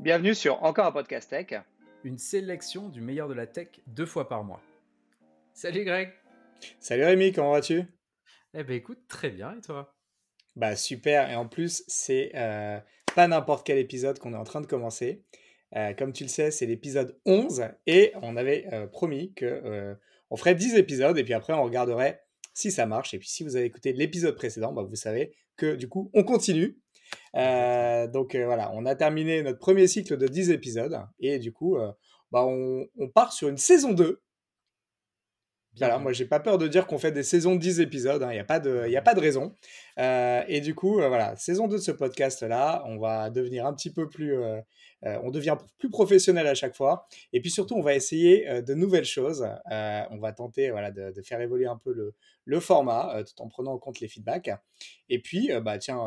Bienvenue sur Encore un podcast tech. Une sélection du meilleur de la tech deux fois par mois. Salut Greg. Salut Rémi, comment vas-tu? Eh ben écoute, très bien, et toi? Bah super, et en plus, c'est euh, pas n'importe quel épisode qu'on est en train de commencer. Euh, comme tu le sais, c'est l'épisode 11, et on avait euh, promis que on ferait 10 épisodes, et puis après on regarderait si ça marche. Et puis si vous avez écouté l'épisode précédent, bah, vous savez que du coup on continue. Euh, donc euh, voilà, on a terminé notre premier cycle de 10 épisodes et du coup, euh, bah, on, part sur une saison 2. voilà, moi j'ai pas peur de dire qu'on fait des saisons de 10 épisodes, il hein, n'y a, pas de, y a pas de raison. et du coup, voilà, saison 2 de ce podcast-là, on va devenir un petit peu plus... on devient plus professionnel à chaque fois. Et puis surtout, on va essayer de nouvelles choses. on va tenter voilà, de, de, faire évoluer un peu le, le format tout en prenant en compte les feedbacks. Et puis, bah, tiens,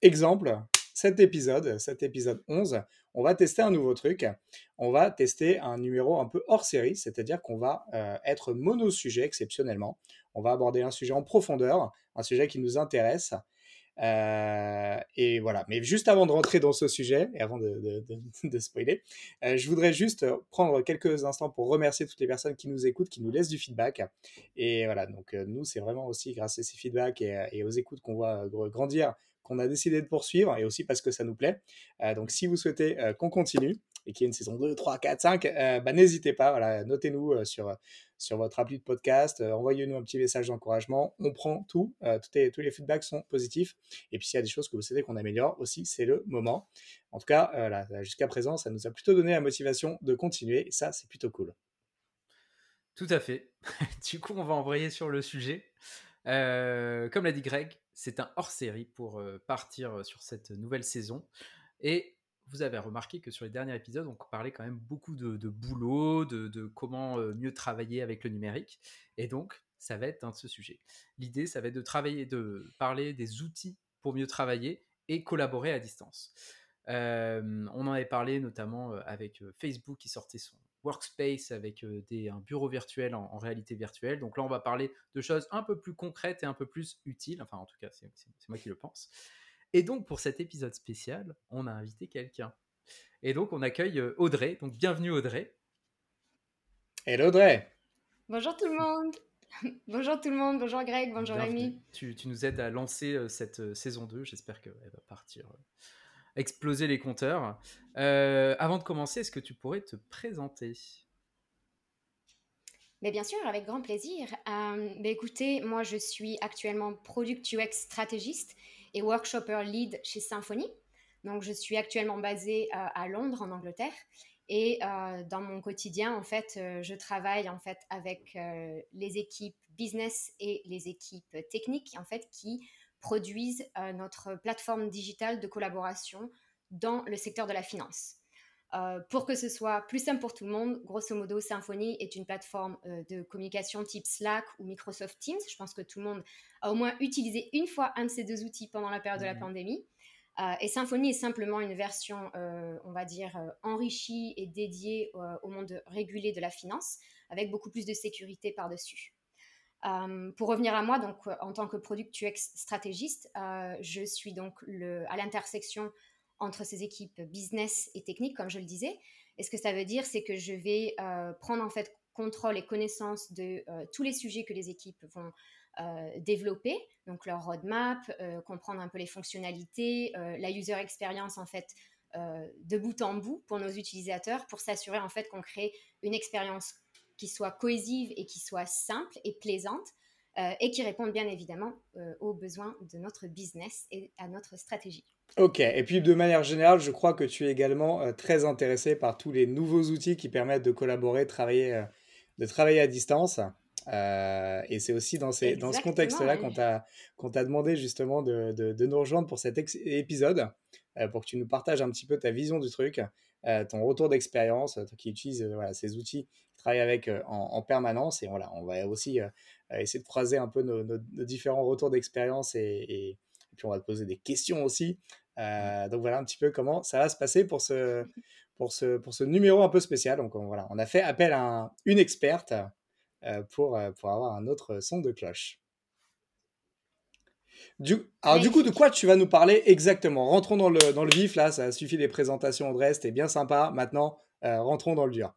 Exemple, cet épisode, cet épisode 11, on va tester un nouveau truc. On va tester un numéro un peu hors série, c'est-à-dire qu'on va euh, être mono-sujet exceptionnellement. On va aborder un sujet en profondeur, un sujet qui nous intéresse. Euh, et voilà. Mais juste avant de rentrer dans ce sujet et avant de, spoiler, euh, je voudrais juste prendre quelques instants pour remercier toutes les personnes qui nous écoutent, qui nous laissent du feedback. Et voilà. Donc nous, c'est vraiment aussi grâce à ces feedbacks et aux écoutes qu'on voit grandir qu'on a décidé de poursuivre et aussi parce que ça nous plaît. Euh, donc si vous souhaitez euh, qu'on continue et qu'il y ait une saison 2, 3, 4, 5, bah, n'hésitez pas, voilà, notez-nous euh, sur, sur votre appli de podcast, envoyez-nous un petit message d'encouragement, on prend tout, les, tous les feedbacks sont positifs. Et puis s'il y a des choses que vous souhaitez qu'on améliore aussi, c'est le moment. En tout cas, jusqu'à présent, ça nous a plutôt donné la motivation de continuer et ça, c'est plutôt cool. Tout à fait. du coup, on va envoyer sur le sujet. comme l'a dit Greg, c'est un hors-série pour partir sur cette nouvelle saison. Et vous avez remarqué que sur les derniers épisodes, on parlait quand même beaucoup de, boulot, de, comment mieux travailler avec le numérique. Et donc, ça va être un de ce sujet. L'idée, ça va être de travailler, de parler des outils pour mieux travailler et collaborer à distance. on en avait parlé notamment avec Facebook qui sortait son workspace avec des, un bureau virtuel en, réalité virtuelle. Donc là, on va parler de choses un peu plus concrètes et un peu plus utiles. Enfin, en tout cas, c'est moi qui le pense. Et donc, pour cet épisode spécial, on a invité quelqu'un. Et donc, on accueille Audrey. Donc, bienvenue Audrey. Hello Audrey. Bonjour tout le monde. bonjour tout le monde. Bonjour Greg. Bonjour Amy. Tu, tu, nous aides à lancer cette saison 2. J'espère qu'elle va partir exploser les compteurs. Euh, avant de commencer, est-ce que tu pourrais te présenter? Mais bien sûr, avec grand plaisir. Euh, bah, écoutez, moi je suis actuellement Product UX stratégiste et workshopper lead chez Symfony. Donc je suis actuellement basée euh, à Londres en Angleterre et dans mon quotidien en fait, je travaille en fait avec les équipes business et les équipes techniques en fait qui produisent euh, notre plateforme digitale de collaboration dans le secteur de la finance. Euh, pour que ce soit plus simple pour tout le monde, grosso modo, Symfony est une plateforme euh, de communication type Slack ou Microsoft Teams. Je pense que tout le monde a au moins utilisé une fois un de ces deux outils pendant la période de la mhm. pandémie. et Symfony est simplement une version, on va dire, enrichie et dédiée au monde régulé de la finance, avec beaucoup plus de sécurité par-dessus. Euh, pour revenir à moi, donc euh, en tant que product UX stratégiste, euh, je suis donc à l'intersection entre ces équipes business et technique, comme je le disais. Et ce que ça veut dire, c'est que je vais prendre en fait contrôle et connaissance de tous les sujets que les équipes vont développer, donc leur roadmap, comprendre un peu les fonctionnalités, la user experience en fait de bout en bout pour nos utilisateurs, pour s'assurer en fait qu'on crée une expérience qui soit cohésive et qui soit simple et plaisante euh, et qui répondent bien évidemment euh, aux besoins de notre business et à notre stratégie. Ok, et puis de manière générale, je crois que tu es également euh, très intéressé par tous les nouveaux outils qui permettent de collaborer, travailler, de travailler à distance. et c'est aussi dans, ces, dans ce contexte-là qu'on t'a demandé justement de, de, nous rejoindre pour cet épisode, pour que tu nous partages un petit peu ta vision du truc, ton retour d'expérience, toi qui utilises voilà, ces outils travaille avec en, permanence. Et voilà, on va aussi essayer de croiser un peu nos, différents retours d'expérience et, puis on va te poser des questions aussi. Mmh. donc voilà un petit peu comment ça va se passer pour ce, pour ce, pour ce numéro un peu spécial. Donc voilà, on a fait appel à une experte pour, pour avoir un autre son de cloche. Du, alors du coup, de quoi tu vas nous parler exactement? Rentrons dans le, dans le vif, là, ça suffit des présentations, Audrey, c'était bien sympa. Maintenant, euh, rentrons dans le dur.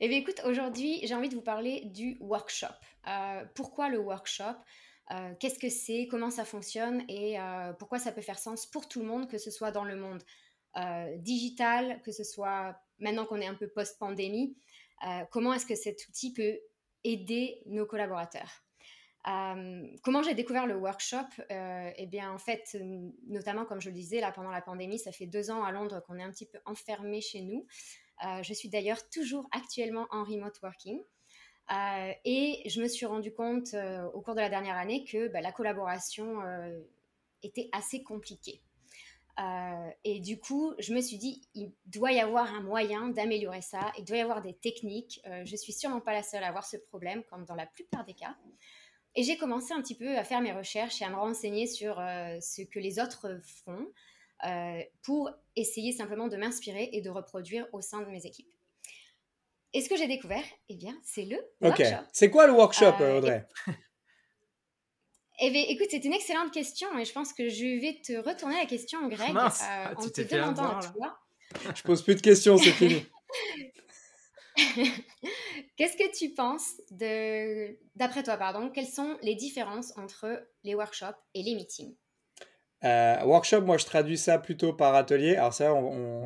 Eh bien écoute, aujourd'hui, j'ai envie de vous parler du workshop. Euh, pourquoi le workshop? Euh, Qu'est-ce que c'est? Comment ça fonctionne? Et pourquoi ça peut faire sens pour tout le monde, que ce soit dans le monde digital, que ce soit maintenant qu'on est un peu post-pandémie Comment est-ce que cet outil peut aider nos collaborateurs? Comment j'ai découvert le workshop Eh bien, en fait, notamment comme je le disais, là, pendant la pandémie, ça fait deux ans à Londres qu'on est un petit peu enfermé chez nous. je suis d'ailleurs toujours actuellement en remote working. et je me suis rendu compte au cours de la dernière année que bah, la collaboration était assez compliquée. et du coup, je me suis dit, il doit y avoir un moyen d'améliorer ça, il doit y avoir des techniques. je suis sûrement pas la seule à avoir ce problème, comme dans la plupart des cas. Et j'ai commencé un petit peu à faire mes recherches et à me renseigner sur euh, ce que les autres font euh, pour essayer simplement de m'inspirer et de reproduire au sein de mes équipes. Et ce que j'ai découvert, eh bien, c'est le workshop. Ok. C'est quoi le workshop, euh, Audrey Eh bien, écoute, c'est une excellente question et je pense que je vais te retourner la question, Greg, Mince, ah, en te demandant à toi. Je pose plus de questions, c'est fini. Qu'est-ce que tu penses de, d'après toi, pardon, quelles sont les différences entre les workshops et les meetings? Euh, workshop, moi je traduis ça plutôt par atelier. Alors ça,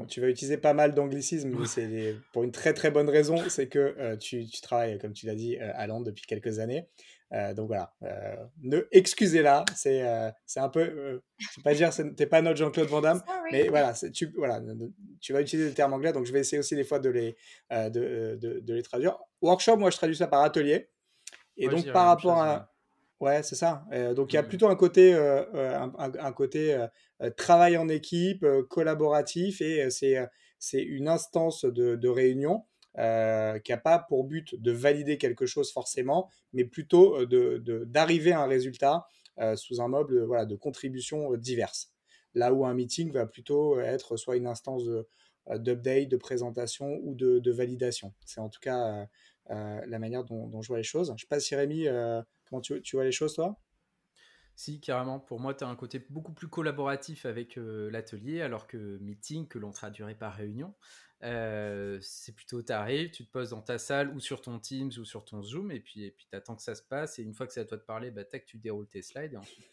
tu vas utiliser pas mal d'anglicisme, mais c'est pour une très très bonne raison, c'est que euh, tu, tu, travailles, comme tu l'as dit, euh, à Londres depuis quelques années. Euh, donc voilà, euh, ne excusez-la, c'est euh, c'est un peu, je vais pas dire, t'es pas notre Jean-Claude Van Damme, mais voilà, tu, voilà, tu vas utiliser le terme anglais, donc je vais essayer aussi des fois de les, de, de, de, les traduire. Workshop, moi je traduis ça par atelier, et donc par rapport à, ouais, c'est ça. donc il y a mmh. plutôt un côté, un, un, côté travail en équipe, collaboratif, et c'est c'est une instance de, de réunion euh, qui n'a pas pour but de valider quelque chose forcément, mais plutôt euh, d'arriver de, à un résultat euh, sous un mode voilà, de contributions diverses. Là où un meeting va plutôt être soit une instance d'update, de, présentation ou de, validation. C'est en tout cas la manière dont, je vois les choses. Je ne sais pas si Rémi, comment tu, tu vois les choses toi? Si, carrément. Pour moi, tu as un côté beaucoup plus collaboratif avec l'atelier, alors que meeting, que l'on traduirait par réunion, c'est plutôt t'arrives, tu te poses dans ta salle ou sur ton Teams ou sur ton Zoom et puis et puis t'attends que ça se passe et une fois que c'est à toi de parler, bah tac, tu déroules tes slides et ensuite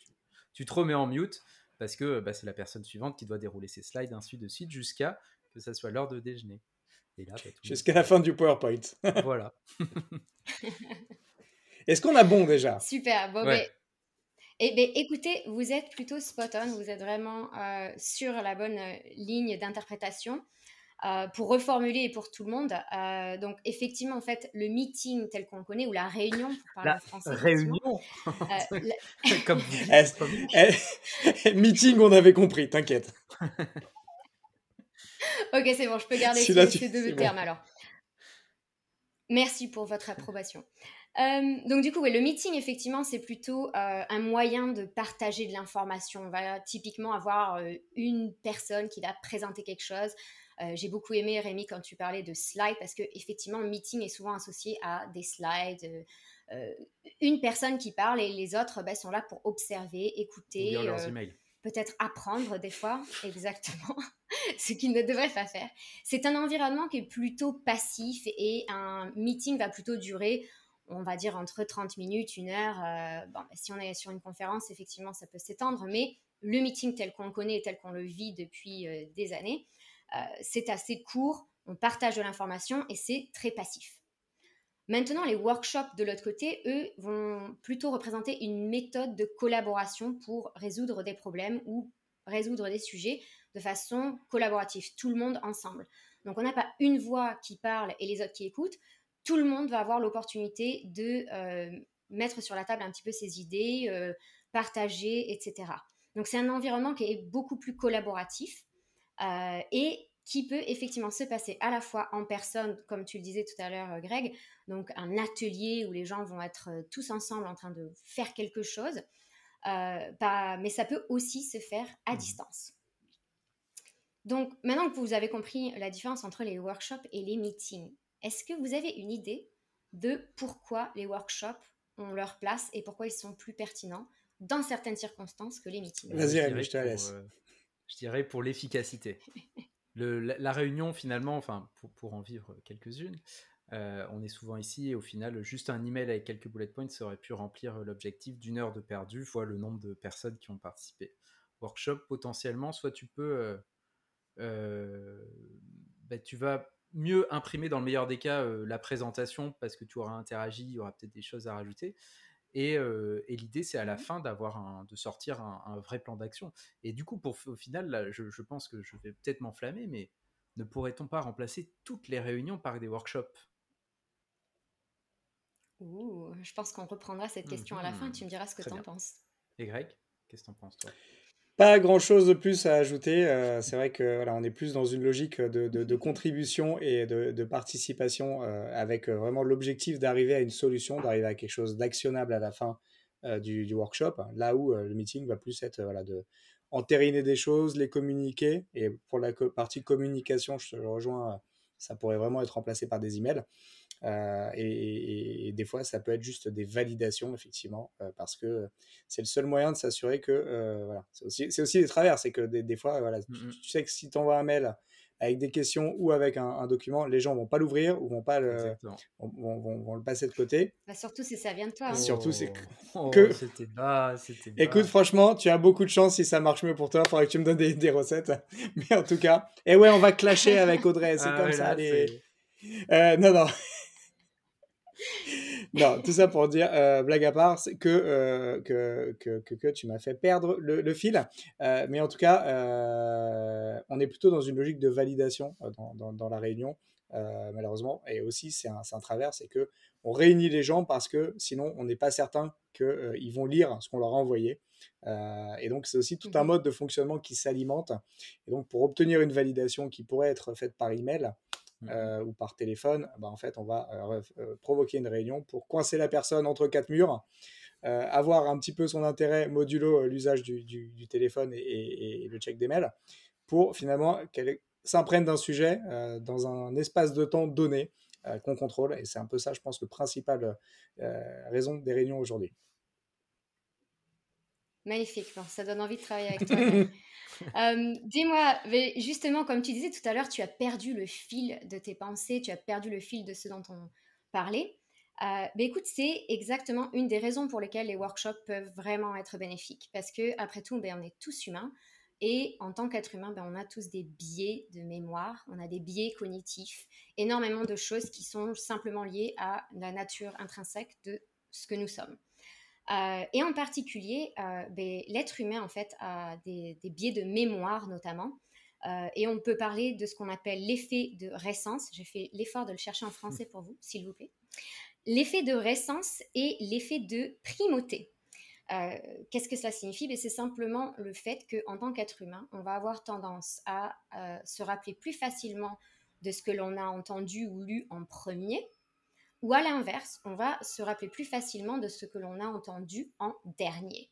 tu, te remets en mute parce que bah, c'est la personne suivante qui doit dérouler ses slides ainsi de suite jusqu'à que ça soit l'heure de déjeuner. Et là, bah, jusqu'à la fin du PowerPoint. voilà. Est-ce qu'on a bon déjà? Super. Bon, ben, eh ben, écoutez, vous êtes plutôt spot on, vous êtes vraiment sur la bonne ligne d'interprétation. Euh, pour reformuler pour tout le monde, euh, donc effectivement, en fait, le meeting tel qu'on le connaît, ou la réunion, pour parler la français. Réunion euh, Comme vous Meeting, on avait compris, t'inquiète. ok, c'est bon, je peux garder ces, deux termes alors. Merci pour votre approbation. donc du coup, le meeting, effectivement, c'est plutôt un moyen de partager de l'information. On va typiquement avoir une personne qui va présenter quelque chose, euh, j'ai beaucoup aimé, Rémi, quand tu parlais de slides, parce que effectivement, le meeting est souvent associé à des slides. Euh, euh, une personne qui parle et les autres ben, sont là pour observer, écouter, peut-être apprendre des fois, exactement, ce qu'ils ne devraient pas faire. C'est un environnement qui est plutôt passif et un meeting va plutôt durer on va dire entre 30 minutes, une heure. bon, ben, si on est sur une conférence, effectivement, ça peut s'étendre, mais le meeting tel qu'on le connaît et tel qu'on le vit depuis des années, euh, c'est assez court, on partage de l'information et c'est très passif. Maintenant, les workshops de l'autre côté, eux, vont plutôt représenter une méthode de collaboration pour résoudre des problèmes ou résoudre des sujets de façon collaborative, tout le monde ensemble. Donc, on n'a pas une voix qui parle et les autres qui écoutent. Tout le monde va avoir l'opportunité de euh, mettre sur la table un petit peu ses idées, euh, partager, etc. Donc, c'est un environnement qui est beaucoup plus collaboratif euh, et qui peut effectivement se passer à la fois en personne, comme tu le disais tout à l'heure, euh, Greg, donc un atelier où les gens vont être euh, tous ensemble en train de faire quelque chose, mais ça peut aussi se faire à mmh. distance. Donc maintenant que vous avez compris la différence entre les workshops et les meetings, est-ce que vous avez une idée de pourquoi les workshops ont leur place et pourquoi ils sont plus pertinents dans certaines circonstances que les meetings? Vas-y, Je te pour, laisse. euh, je dirais pour l'efficacité. La, réunion, finalement, enfin, pour, en vivre quelques-unes, euh, on est souvent ici et au final, juste un email avec quelques bullet points aurait pu remplir l'objectif d'une heure de perdu, fois le nombre de personnes qui ont participé. Workshop, potentiellement, soit tu peux. euh, euh, bah, tu vas mieux imprimer, dans le meilleur des cas, la présentation parce que tu auras interagi, il y aura peut-être des choses à rajouter. Et, euh, et l'idée, c'est à la fin d'avoir un, de sortir un, un vrai plan d'action. Et du coup, pour, au final, là, je, je pense que je vais peut-être m'enflammer, mais ne pourrait-on pas remplacer toutes les réunions par des workshops? Ouh, je pense qu'on reprendra cette question à la fin. Mhm. Tu me diras ce que tu en bien. penses. Et Greg, qu'est-ce que t'en penses, toi? Pas grand chose de plus à ajouter. euh, c'est vrai que voilà, on est plus dans une logique de, contribution et de, participation euh, avec euh, vraiment l'objectif d'arriver à une solution, d'arriver à quelque chose d'actionnable à la fin du, workshop. Là où le meeting va plus être voilà, de entériner des choses, les communiquer. Et pour la partie communication, je te rejoins, ça pourrait vraiment être remplacé par des emails. Euh, et, et- et des fois, ça peut être juste des validations, effectivement, euh, parce que c'est le seul moyen de s'assurer que. euh, voilà. C'est aussi, c'est aussi des travers, c'est que des, des fois, voilà, tu, Mhm. tu sais que si tu envoies un mail avec des questions ou avec un, un document, les gens vont pas l'ouvrir ou vont, pas le, vont, vont- vont- vont le passer de côté. Bah, surtout si ça vient de toi. hein. Surtout, c'est que- Oh, que- C'était bas, c'était bas. Écoute, franchement, tu as beaucoup de chance si ça marche mieux pour toi. Il faudrait que tu me donnes des, des recettes. Mais en tout cas, et ouais, on va clasher avec Audrey. C'est Ah comme ça. là, les- c'est- Euh, non, non. non, tout ça pour dire, euh, blague à part, que, euh, que, que, que, que tu m'as fait perdre le, le fil. Euh, mais en tout cas, on est plutôt dans une logique de validation dans, dans, dans la réunion, malheureusement. Et aussi, c'est un, un travers, c'est que on réunit les gens parce que sinon, on n'est pas certain qu'ils vont lire ce qu'on leur a envoyé. Et donc, c'est aussi tout un Mhm. mode de fonctionnement qui s'alimente. Et donc, pour obtenir une validation qui pourrait être faite par email. Euh, ou par téléphone, bah, en fait, on va euh, euh, provoquer une réunion pour coincer la personne entre quatre murs, euh, avoir un petit peu son intérêt modulo l'usage du, du- téléphone et, le check des mails, pour finalement qu'elle s'imprègne d'un sujet dans un espace de temps donné qu'on contrôle. Et c'est un peu ça, je pense, le principal raison des réunions aujourd'hui. Magnifique, Bon, ça donne envie de travailler avec toi. Euh, Dis-moi, mais justement, comme tu disais tout à l'heure, tu as perdu le fil de tes pensées, tu as perdu le fil de ce dont on parlait. Euh, ben écoute, c'est exactement une des raisons pour lesquelles les workshops peuvent vraiment être bénéfiques. Parce que, après tout, ben, on est tous humains. Et en tant qu'être humain, ben, on a tous des biais de mémoire, on a des biais cognitifs, énormément de choses qui sont simplement liées à la nature intrinsèque de ce que nous sommes. Euh, et en particulier, euh, ben, l'être humain, en fait, a des, des biais de mémoire, notamment. Euh, et on peut parler de ce qu'on appelle l'effet de récence. J'ai fait l'effort de le chercher en français pour vous, s'il vous plaît. L'effet de récence et l'effet de primauté. Qu'est-ce que cela signifie? Ben, C'est simplement le fait qu'en tant qu'être humain, on va avoir tendance à se rappeler plus facilement de ce que l'on a entendu ou lu en premier, ou à l'inverse, on va se rappeler plus facilement de ce que l'on a entendu en dernier.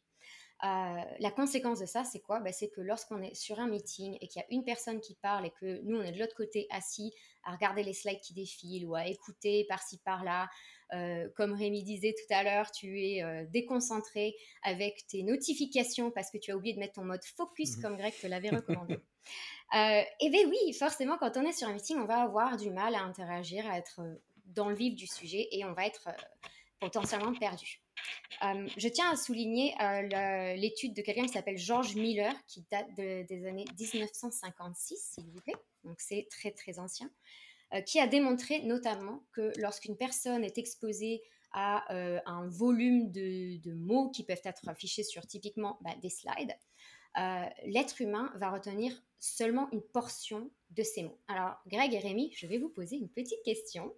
Euh, la conséquence de ça, c'est quoi? Ben, C'est que lorsqu'on est sur un meeting et qu'il y a une personne qui parle et que nous, on est de l'autre côté assis à regarder les slides qui défilent ou à écouter par-ci par-là, euh, comme Rémi disait tout à l'heure, tu es euh, déconcentré avec tes notifications parce que tu as oublié de mettre ton mode focus Mhm. comme Greg te l'avait recommandé. Euh, et bien oui, forcément, quand on est sur un meeting, on va avoir du mal à interagir, à être dans le vif du sujet et on va être euh, potentiellement perdu. Euh, je tiens à souligner euh, l'étude de quelqu'un qui s'appelle George Miller, qui date de- des années 1956, s'il vous plaît, donc c'est très très ancien, qui a démontré notamment que lorsqu'une personne est exposée à un volume de, de mots qui peuvent être affichés sur typiquement bah, des slides, euh, l'être humain va retenir seulement une portion de ces mots. Alors, Greg et Rémi, je vais vous poser une petite question.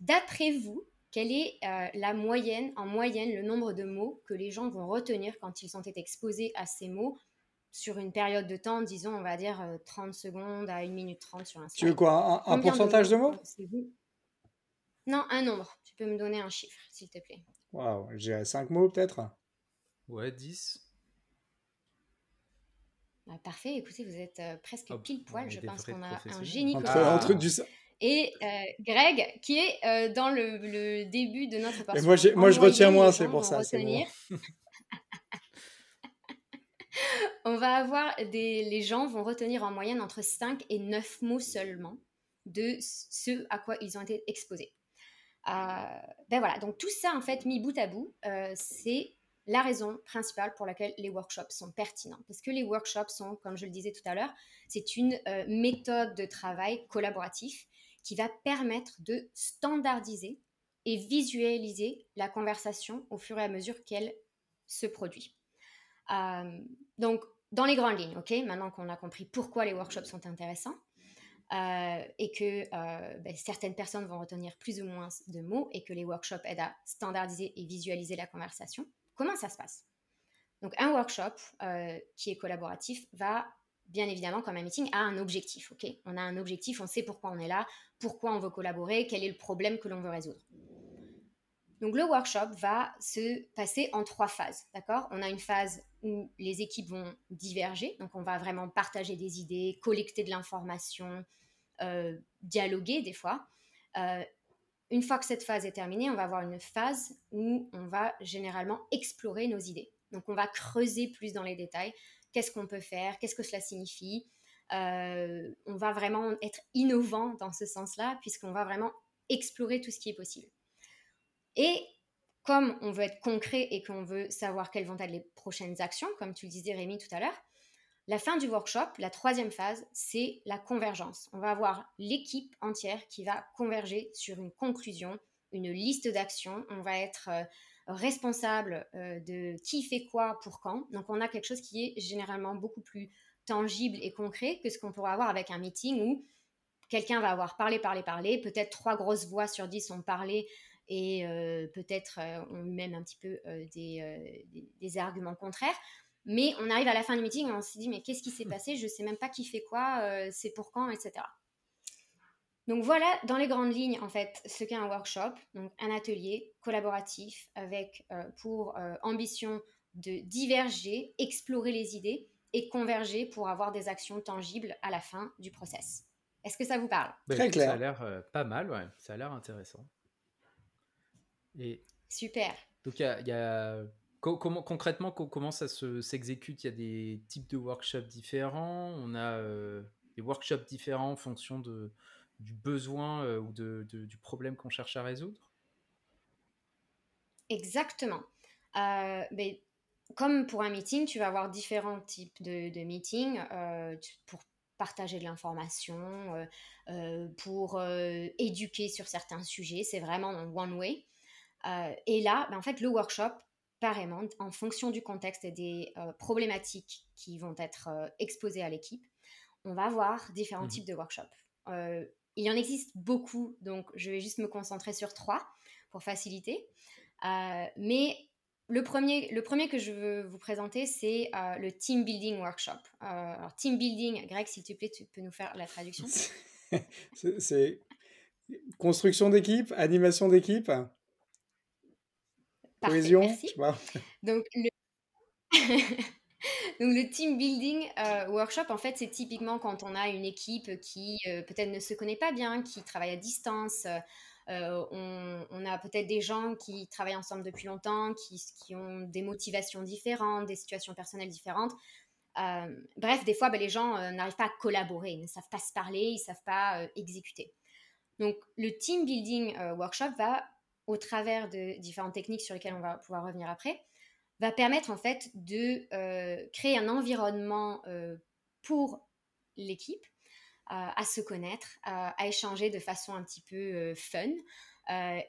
D'après vous, quelle est euh, la moyenne, en moyenne, le nombre de mots que les gens vont retenir quand ils ont été exposés à ces mots sur une période de temps, disons, on va dire euh, 30 secondes à 1 minute 30 sur un slide Tu veux quoi Un, pourcentage de mots? Pensez-vous Non, un nombre. Tu peux me donner un chiffre, s'il te plaît. Waouh, j'ai 5 mots peut-être? Ouais, 10. Ah, parfait, écoutez, vous êtes euh, presque Oh, pile poil. Je pense qu'on a un génie entre, Ah. entre du, et Greg, qui est dans le, début de notre parcours. Moi, moi je retiens moins, c'est pour ça. on va avoir des. Les gens vont retenir en moyenne entre 5 et 9 mots seulement de ce à quoi ils ont été exposés. ben voilà, donc tout ça, en fait, mis bout à bout, c'est la raison principale pour laquelle les workshops sont pertinents. Parce que les workshops sont, comme je le disais tout à l'heure, c'est une euh, méthode de travail collaboratif qui va permettre de standardiser et visualiser la conversation au fur et à mesure qu'elle se produit. Euh, donc, dans les grandes lignes, ok, maintenant qu'on a compris pourquoi les workshops sont intéressants, euh, et que ben, certaines personnes vont retenir plus ou moins de mots et que les workshops aident à standardiser et visualiser la conversation. Comment ça se passe Donc un workshop euh, qui est collaboratif va bien évidemment comme un meeting a un objectif. Ok, on a un objectif, on sait pourquoi on est là, pourquoi on veut collaborer, quel est le problème que l'on veut résoudre. Donc le workshop va se passer en trois phases, d'accord? On a une phase où les équipes vont diverger, donc on va vraiment partager des idées, collecter de l'information, euh, dialoguer des fois. Euh, une fois que cette phase est terminée, on va avoir une phase où on va généralement explorer nos idées. Donc on va creuser plus dans les détails. Qu'est-ce qu'on peut faire? Qu'est-ce que cela signifie? Euh, On va vraiment être innovant dans ce sens-là, puisqu'on va vraiment explorer tout ce qui est possible. Et comme on veut être concret et qu'on veut savoir quelles vont être les prochaines actions, comme tu le disais Rémi tout à l'heure, la fin du workshop, la troisième phase, c'est la convergence. On va avoir l'équipe entière qui va converger sur une conclusion, une liste d'actions. On va être euh, responsable euh, de qui fait quoi pour quand. Donc on a quelque chose qui est généralement beaucoup plus tangible et concret que ce qu'on pourrait avoir avec un meeting où quelqu'un va avoir parlé, parlé, parlé. Peut-être trois grosses voix sur dix ont parlé et euh, peut-être ont eu même un petit peu des arguments contraires. Mais on arrive à la fin du meeting et on se dit, mais qu'est-ce qui s'est passé? Je ne sais même pas qui fait quoi, euh, c'est pour quand, etc. Donc voilà, dans les grandes lignes, en fait, ce qu'est un workshop, donc un atelier collaboratif avec euh, pour euh, ambition de diverger, explorer les idées et converger pour avoir des actions tangibles à la fin du process. Est-ce que ça vous parle? Bah, Très clair. Ça a l'air pas mal, ouais. Ça a l'air intéressant. Et... Super. Donc il y, y a, Comment, concrètement, comment ça s'exécute? Il y a des types de workshops différents, on a euh, des workshops différents en fonction de, du besoin euh, ou de, du problème qu'on cherche à résoudre? Pour euh, mais comme pour un meeting, tu vas avoir différents types de, de meetings pour partager de l'information, pour éduquer sur certains sujets. C'est vraiment one way. et là, ben, en fait, le workshop, pareillement, en fonction du contexte et des euh, problématiques qui vont être euh, exposées à l'équipe, on va avoir différents mmh types de workshops. Euh, il y en existe beaucoup, donc je vais juste me concentrer sur trois pour faciliter. mais le premier, le premier que je veux vous présenter, c'est le Team Building Workshop. alors, Team Building, Greg, s'il te plaît, tu peux nous faire la traduction C'est construction d'équipe, animation d'équipe? Cohésion, Donc, le... Donc, le team building euh, workshop, en fait, c'est typiquement quand on a une équipe qui euh, peut-être ne se connaît pas bien, qui travaille à distance. Euh, on, a peut-être des gens qui travaillent ensemble depuis longtemps, qui, qui ont des motivations différentes, des situations personnelles différentes. bref, des fois, ben, les gens n'arrivent pas à collaborer, ils ne savent pas se parler, ils ne savent pas exécuter. Donc, le team building workshop va au travers de différentes techniques sur lesquelles on va pouvoir revenir après, va permettre en fait de euh, créer un environnement euh, pour l'équipe euh, à se connaître, à échanger de façon un petit peu fun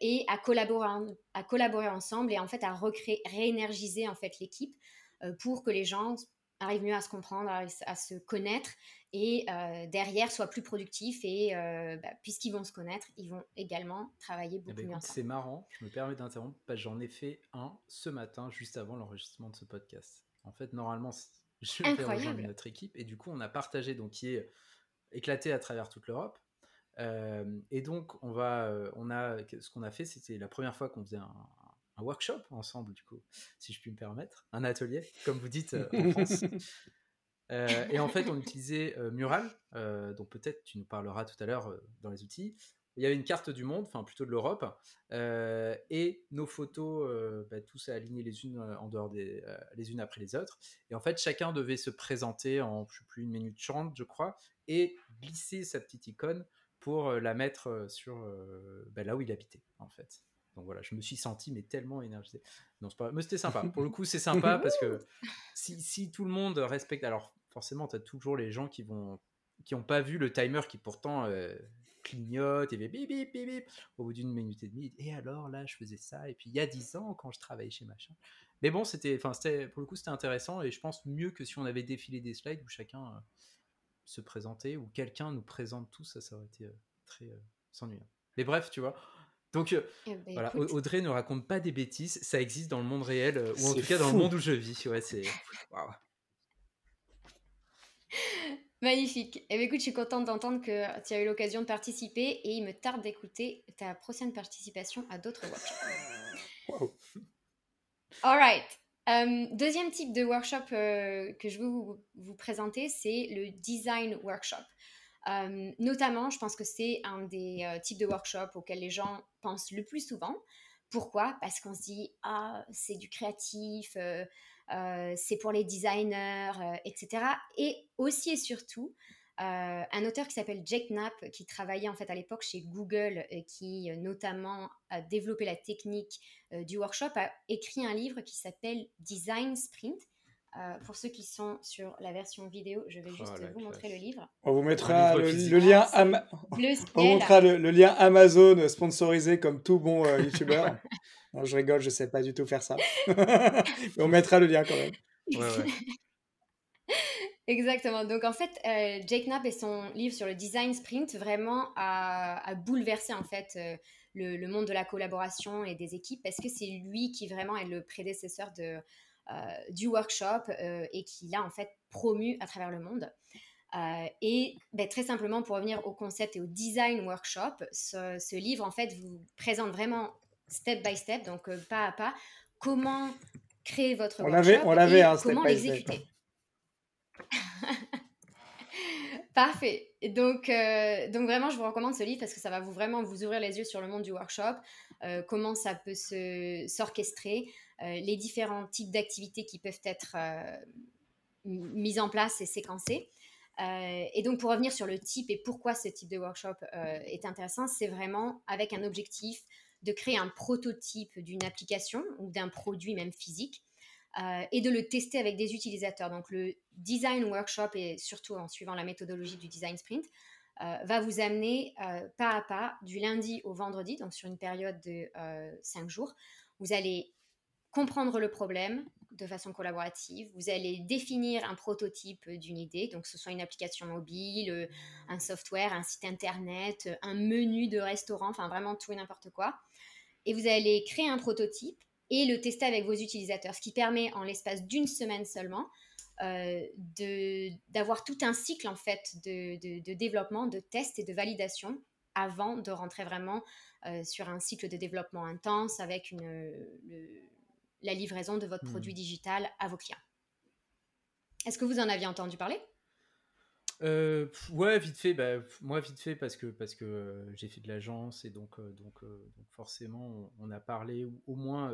et à collaborer, à collaborer ensemble et en fait à recréer, réénergiser en fait l'équipe pour que les gens arrivent mieux à se comprendre, à, se connaître et euh, derrière soient plus productifs et euh, bah, puisqu'ils vont se connaître, ils vont également travailler eh beaucoup ben, mieux C'est marrant, je me permets d'interrompre, j'en ai fait un ce matin juste avant l'enregistrement de ce podcast. En fait, normalement, je fais rejoindre notre équipe et du coup, on a partagé, donc qui est éclaté à travers toute l'Europe. Euh, et donc, on va, on a, ce qu'on a fait, c'était la première fois qu'on faisait un, workshop ensemble, du coup, si je puis me permettre, un atelier, comme vous dites euh, en France. et en fait, on utilisait Mural, dont peut-être tu nous parleras tout à l'heure dans les outils. Il y avait une carte du monde, enfin plutôt de l'Europe, et nos photos, bah, tous alignées les unes en dehors des, les unes après les autres. Et en fait, chacun devait se présenter en, je sais plus, une minute trente, je crois, et glisser sa petite icône pour la mettre sur bah, là où il habitait, en fait. Donc voilà, je me suis senti mais tellement énergisé. Non, c'est pas, mais c'était sympa. Pour le coup, c'est sympa parce que si, si, tout le monde respecte, alors forcément, tu as toujours les gens qui vont qui n'ont pas vu le timer qui pourtant clignote et fait bip bip bip bip au bout d'une minute et demie. Et alors là, je faisais ça. Et puis il y a dix ans, quand je travaillais chez machin. Mais bon, c'était, enfin, c'était pour le coup, c'était intéressant et je pense mieux que si on avait défilé des slides où chacun se présentait ou quelqu'un nous présente tout ça, ça aurait été très s'ennuyant. Mais bref, tu vois. Donc eh ben, voilà, Audrey ne raconte pas des bêtises, ça existe dans le monde réel, ou en tout cas dans le monde où je vis. Ouais, c'est. Magnifique. Eh bien, écoute, je suis contente d'entendre que tu as eu l'occasion de participer et il me tarde d'écouter ta prochaine participation à d'autres workshops. All right. deuxième type de workshop que je veux vous, vous présenter, c'est le design workshop. Euh, notamment, je pense que c'est un des euh, types de workshops auxquels les gens pensent le plus souvent. Pourquoi? Parce qu'on se dit, ah, c'est du créatif, euh, c'est pour les designers, etc. Et aussi et surtout, un auteur qui s'appelle Jake Knapp, qui travaillait en fait à l'époque chez Google, et qui notamment a développé la technique du workshop, a écrit un livre qui s'appelle Design Sprint, euh, pour ceux qui sont sur la version vidéo, je vais oh juste vous montrer le livre. On vous mettra le, lien le, lien Amazon sponsorisé comme tout bon euh, youtubeur. non, je rigole, je sais pas du tout faire ça. on mettra le lien quand même. Exactement. Donc en fait, euh, Jake Knapp et son livre sur le design sprint vraiment a, bouleversé en fait le, le, monde de la collaboration et des équipes parce que c'est lui qui vraiment est le prédécesseur de euh, du workshop euh, et qui l'a en fait promu à travers le monde. Euh, et ben, très simplement, pour revenir au concept et au design workshop, ce, livre en fait vous présente vraiment step by step, donc pas à pas, comment créer votre on workshop on l'avait, et comment l'exécuter. Parfait. Donc, donc vraiment, je vous recommande ce livre parce que ça va vraiment vous ouvrir les yeux sur le monde du workshop, comment ça peut s'orchestrer, euh, les différents types d'activités qui peuvent être euh, mises en place et séquencées. Euh, et donc, pour revenir sur le type et pourquoi ce type de workshop est intéressant, c'est vraiment avec un objectif de créer un prototype d'une application ou d'un produit même physique et de le tester avec des utilisateurs. Donc, le design workshop, et surtout en suivant la méthodologie du design sprint, va vous amener pas à pas du lundi au vendredi, donc sur une période de 5 jours. Vous allez comprendre le problème de façon collaborative. Vous allez définir un prototype d'une idée, donc ce soit une application mobile, euh, un software, un site internet, un menu de restaurant, enfin vraiment tout et n'importe quoi. Et vous allez créer un prototype et le tester avec vos utilisateurs, ce qui permet en l'espace d'une semaine seulement euh, d'avoir tout un cycle en fait de, développement, de test et de validation avant de rentrer vraiment euh, sur un cycle de développement intense avec une, le, la livraison de votre produit hmm. digital à vos clients. Est-ce que vous en aviez entendu parler? Euh, ouais, vite fait. Bah, moi, vite fait parce que parce que euh, j'ai fait de l'agence et donc euh, donc, forcément on, a parlé ou au moins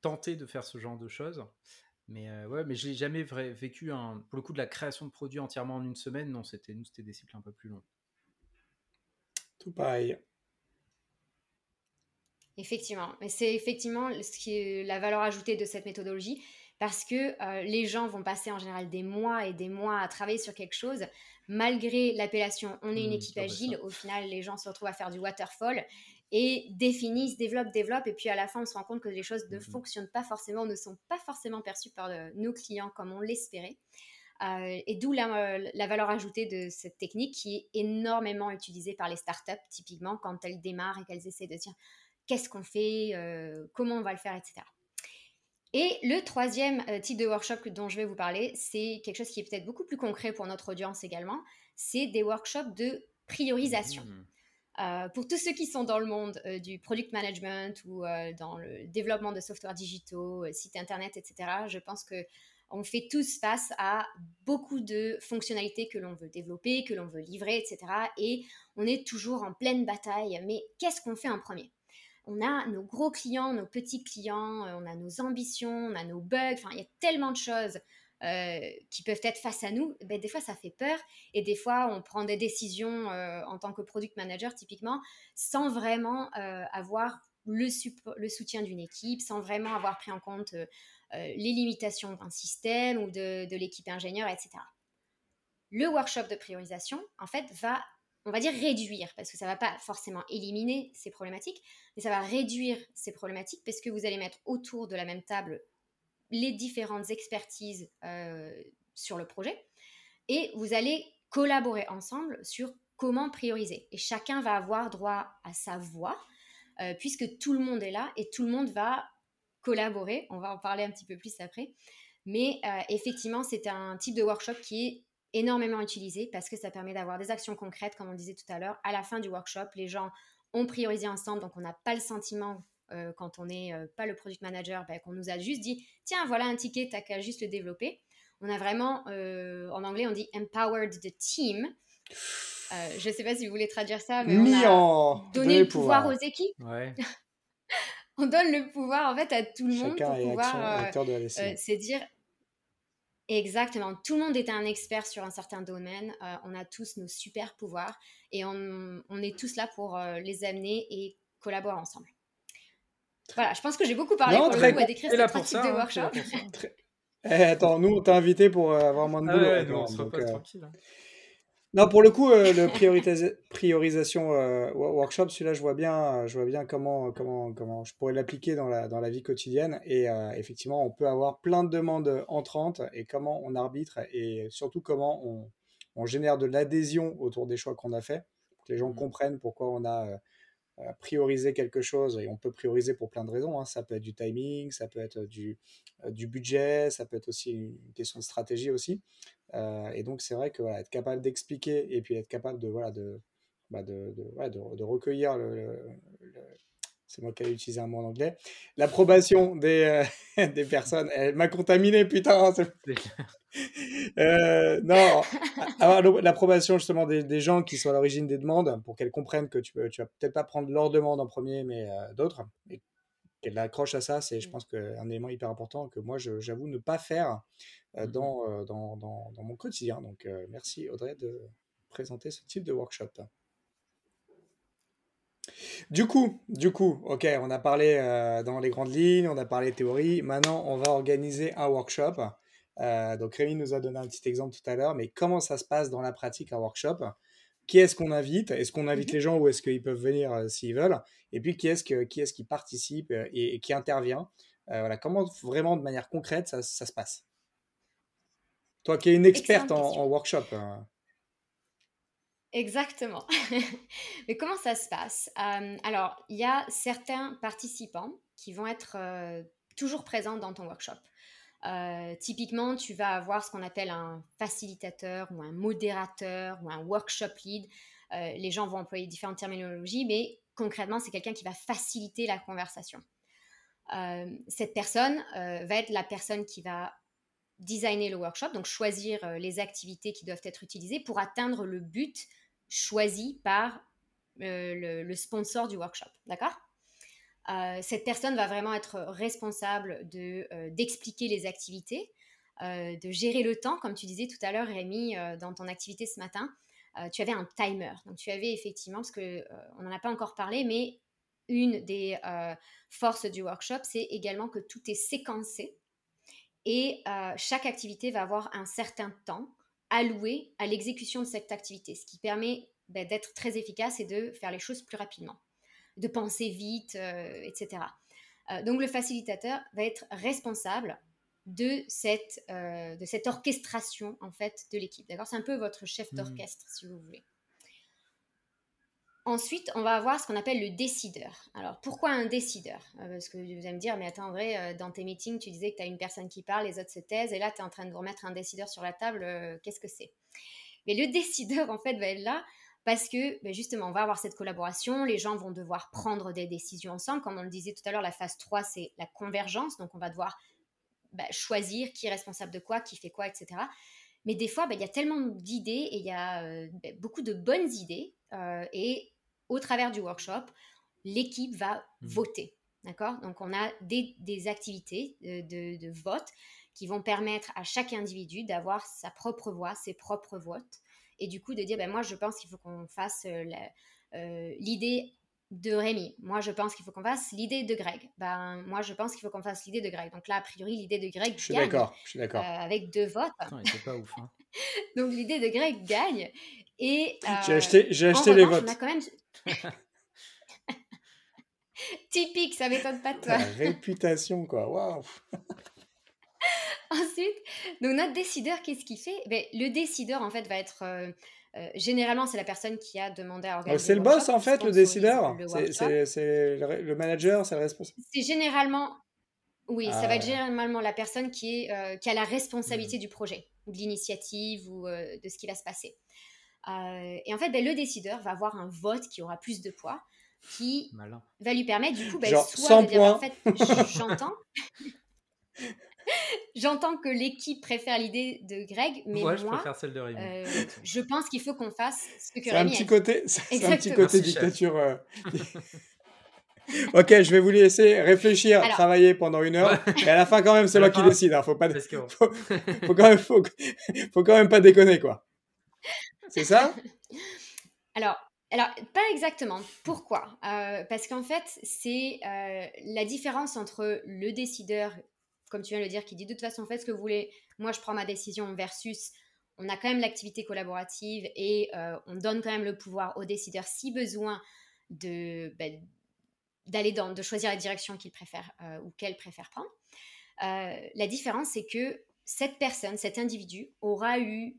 tenté de faire ce genre de choses. Mais ouais, mais j'ai jamais vécu un pour le coup de la création de produits entièrement en une semaine. Non, c'était nous c'était des cycles un peu plus longs. Tout pareil. Effectivement, mais c'est effectivement ce qui est la valeur ajoutée de cette méthodologie parce que euh, les gens vont passer en général des mois et des mois à travailler sur quelque chose. Malgré l'appellation on est une mmh, équipe agile, au final, les gens se retrouvent à faire du waterfall et définissent, développent, développent. Et puis à la fin, on se rend compte que les choses ne mmh fonctionnent pas forcément, ne sont pas forcément perçues par euh, nos clients comme on l'espérait. Euh, et d'où la, la, valeur ajoutée de cette technique qui est énormément utilisée par les startups, typiquement quand elles démarrent et qu'elles essaient de dire qu'est-ce qu'on fait, euh, comment on va le faire, etc. Et le troisième euh, type de workshop dont je vais vous parler, c'est quelque chose qui est peut-être beaucoup plus concret pour notre audience également, c'est des workshops de priorisation. Mmh. Euh, pour tous ceux qui sont dans le monde du product management ou dans le développement de software digitaux, sites internet, etc., je pense que on fait tous face à beaucoup de fonctionnalités que l'on veut développer, que l'on veut livrer, etc. Et on est toujours en pleine bataille. Mais qu'est-ce qu'on fait en premier? On a nos gros clients, nos petits clients, euh, on a nos ambitions, on a nos bugs, enfin, il y a tellement de choses euh, qui peuvent être face à nous, ben, des fois ça fait peur et des fois on prend des décisions euh, en tant que product manager typiquement sans vraiment avoir le, le soutien d'une équipe, sans vraiment avoir pris en compte les limitations d'un système ou de, de l'équipe ingénieur, etc. Le workshop de priorisation, en fait, va on va dire réduire, parce que ça ne va pas forcément éliminer ces problématiques, mais ça va réduire ces problématiques parce que vous allez mettre autour de la même table les différentes expertises euh, sur le projet et vous allez collaborer ensemble sur comment prioriser. Et chacun va avoir droit à sa voix, euh, puisque tout le monde est là et tout le monde va collaborer. On va en parler un petit peu plus après. Mais euh, effectivement, c'est un type de workshop qui est énormément utilisé parce que ça permet d'avoir des actions concrètes, comme on disait tout à l'heure. À la fin du workshop, les gens ont priorisé ensemble, donc on n'a pas le sentiment, euh, quand on n'est euh, pas le product manager, ben, qu'on nous a juste dit tiens, voilà un ticket, t'as qu'à juste le développer. On a vraiment, euh, en anglais, on dit empowered the team. je ne sais pas si vous voulez traduire ça, mais on a donné le pouvoir, aux équipes. Ouais. on donne le pouvoir en fait à tout le monde Chacun pour pouvoir acteur de la se dire Exactement. Tout le monde est un expert sur un certain domaine. Euh, on a tous nos super pouvoirs et on, est tous là pour euh, les amener et collaborer ensemble. Voilà, je pense que j'ai beaucoup parlé pour le coup à décrire cette pratique de hein, workshop. Eh, attends, nous, on t'a invité pour euh, avoir moins de ah boulot. ouais, on se repose tranquille. Hein. Non, pour le coup, euh, le priorisation euh, workshop, celui-là, je vois bien, je vois bien comment, comment, comment je pourrais l'appliquer dans la, dans la vie quotidienne. Et euh, effectivement, on peut avoir plein de demandes entrantes et comment on arbitre et surtout comment on, on génère de l'adhésion autour des choix qu'on a fait, pour que les gens mmh. comprennent pourquoi on a priorisé quelque chose. Et on peut prioriser pour plein de raisons. Hein. Ça peut être du timing, ça peut être du, du budget, ça peut être aussi une question de stratégie aussi. Euh, et donc, c'est vrai que être capable d'expliquer et puis être capable de, voilà, de, bah de, de, de, recueillir le, c'est moi qui ai utilisé un mot en anglais, l'approbation des, euh, des personnes. Elle m'a contaminé, putain. euh, non, avoir l'approbation justement des, des, gens qui sont à l'origine des demandes pour qu'elles comprennent que tu, peux, tu vas peut-être pas prendre leur demande en premier, mais euh, d'autres. Et qu'elles accrochent à ça, c'est, je mmh. pense, un élément hyper important que moi, j'avoue ne pas faire euh, mmh dans, euh, dans, dans, dans, mon quotidien. Donc, euh, merci Audrey de présenter ce type de workshop. Du coup, du coup, ok, on a parlé dans les grandes lignes, on a parlé théorie. Maintenant, on va organiser un workshop. donc, Rémi nous a donné un petit exemple tout à l'heure, mais comment ça se passe dans la pratique un workshop? Qui est-ce qu'on invite? Est-ce qu'on invite mmh les gens ou est-ce qu'ils peuvent venir s'ils veulent? Et puis, qui est-ce que, qui, est qui participe et, qui intervient? Voilà, comment vraiment de manière concrète ça, ça se passe? Toi qui es une experte en, workshop. Hein. Exactement. Mais comment ça se passe? Euh, Alors, il y a certains participants qui vont être euh, toujours présents dans ton workshop. Euh, typiquement, tu vas avoir ce qu'on appelle un facilitateur ou un modérateur ou un workshop lead. les gens vont employer différentes terminologies, mais concrètement, c'est quelqu'un qui va faciliter la conversation. cette personne va être la personne qui va designer le workshop, donc choisir euh, les activités qui doivent être utilisées pour atteindre le but choisi par euh, le, sponsor du workshop. D'accord? Euh, Cette personne va vraiment être responsable de, d'expliquer les activités, de gérer le temps, comme tu disais tout à l'heure, Rémi, dans ton activité ce matin. tu avais un timer. Donc, tu avais effectivement, parce qu'on on n'en a pas encore parlé, mais une des forces du workshop, c'est également que tout est séquencé. Et euh, chaque activité va avoir un certain temps alloué à l'exécution de cette activité, ce qui permet ben, d'être très efficace et de faire les choses plus rapidement, de penser vite, euh, etc. Euh, donc le facilitateur va être responsable de cette, de cette orchestration en fait de l'équipe. D'accord, c'est un peu votre chef mmh. d'orchestre si vous voulez. Ensuite, on va avoir ce qu'on appelle le décideur. Alors, pourquoi un décideur? Euh, Parce que vous allez me dire, mais attends, André, euh, dans tes meetings, tu disais que tu as une personne qui parle, les autres se taisent, et là, tu es en train de vous remettre un décideur sur la table, euh, qu'est-ce que c'est? Mais le décideur, en fait, va être là parce que, ben, justement, on va avoir cette collaboration, les gens vont devoir prendre des décisions ensemble. Comme on le disait tout à l'heure, la phase 3, c'est la convergence, donc on va devoir bah, choisir qui est responsable de quoi, qui fait quoi, etc. Mais des fois, bah, il y a tellement d'idées et il y a beaucoup de bonnes idées. et au travers du workshop, l'équipe va mmh. voter. D'accord? Donc, on a des, activités de, de, vote qui vont permettre à chaque individu d'avoir sa propre voix, ses propres votes. Et du coup, de dire, ben, moi, je pense qu'il faut qu'on fasse l'idée de Rémi. Moi, je pense qu'il faut qu'on fasse l'idée de Greg. Ben, moi, je pense qu'il faut qu'on fasse l'idée de Greg. Donc là, a priori, l'idée de Greg je suis d'accord, je suis d'accord. avec deux votes. pas ouf. Hein. Donc l'idée de Greg gagne. Et j'ai acheté, j'ai acheté les votes. On a quand même... Typique, ça m'étonne pas de toi. La réputation, quoi. Waouh. Ensuite, donc notre décideur, qu'est-ce qu'il fait? Ben, Le décideur, en fait, va être euh, euh, généralement, c'est la personne qui a demandé à organiser. C'est le boss en fait, le décideur? C'est le, manager, c'est le responsable? C'est généralement, oui, ça va être ah. généralement la personne qui, est, euh, qui a la responsabilité mmh. du projet, de l'initiative ou de ce qui va se passer. Et en fait, ben, le décideur va avoir un vote qui aura plus de poids, qui va lui permettre du coup, ben, soit de dire, en fait, j'entends. J'entends que l'équipe préfère l'idée de Greg, mais moi, je préfère celle de Rémi. Euh, je pense qu'il faut qu'on fasse ce que Rémi un petit côté, C'est un petit côté dictature. Euh. ok, je vais vous laisser réfléchir, travailler pendant une heure, et à la fin quand même c'est moi qui décide. Hein, faut pas, faut, faut, quand même, faut, faut quand même pas déconner quoi. C'est ça Alors, alors, pas exactement. Pourquoi? Euh, Parce qu'en fait, c'est la différence entre le décideur comme tu viens de le dire, qui dit de toute façon, faites ce que vous voulez, moi je prends ma décision, versus on a quand même l'activité collaborative et euh, on donne quand même le pouvoir aux décideurs, si besoin, de, ben, d'aller dans, de choisir la direction qu'ils préfèrent euh, ou qu'elle préfère prendre. Euh, la différence, c'est que cette personne, cet individu, aura eu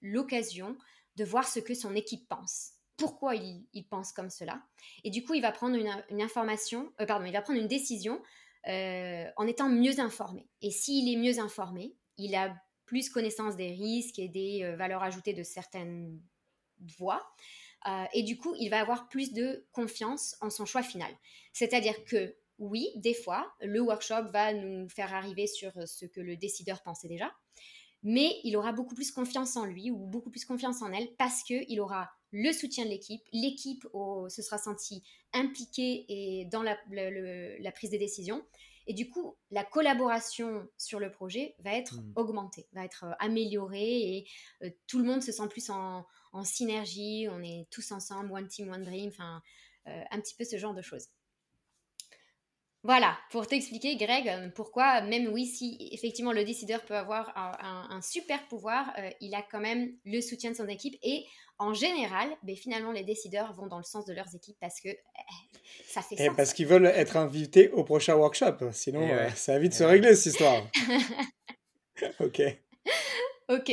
l'occasion de voir ce que son équipe pense. Pourquoi il, pense comme cela Et du coup, il va prendre une, information, pardon, il va prendre une décision euh, en étant mieux informé. Et s'il est mieux informé, il a plus connaissance des risques et des euh, valeurs ajoutées de certaines voies. Euh, et du coup, il va avoir plus de confiance en son choix final. C'est-à-dire que oui, des fois, le workshop va nous faire arriver sur ce que le décideur pensait déjà, mais il aura beaucoup plus confiance en lui ou beaucoup plus confiance en elle parce qu'il aura le soutien de l'équipe, l'équipe se sera sentie impliquée et dans la, prise des décisions. Et du coup, la collaboration sur le projet va être mmh. augmentée, va être euh, améliorée et euh, tout le monde se sent plus en, synergie, on est tous ensemble, one team, one dream, enfin, euh, un petit peu ce genre de choses. Voilà, pour t'expliquer, Greg, euh, pourquoi, même oui, si effectivement le décideur peut avoir un, super pouvoir, euh, il a quand même le soutien de son équipe. Et en général, ben, finalement, les décideurs vont dans le sens de leurs équipes parce que eh, ça fait Et parce qu'ils veulent être invités au prochain workshop. Sinon, euh, ça va vite se régler cette histoire. ok. Ok.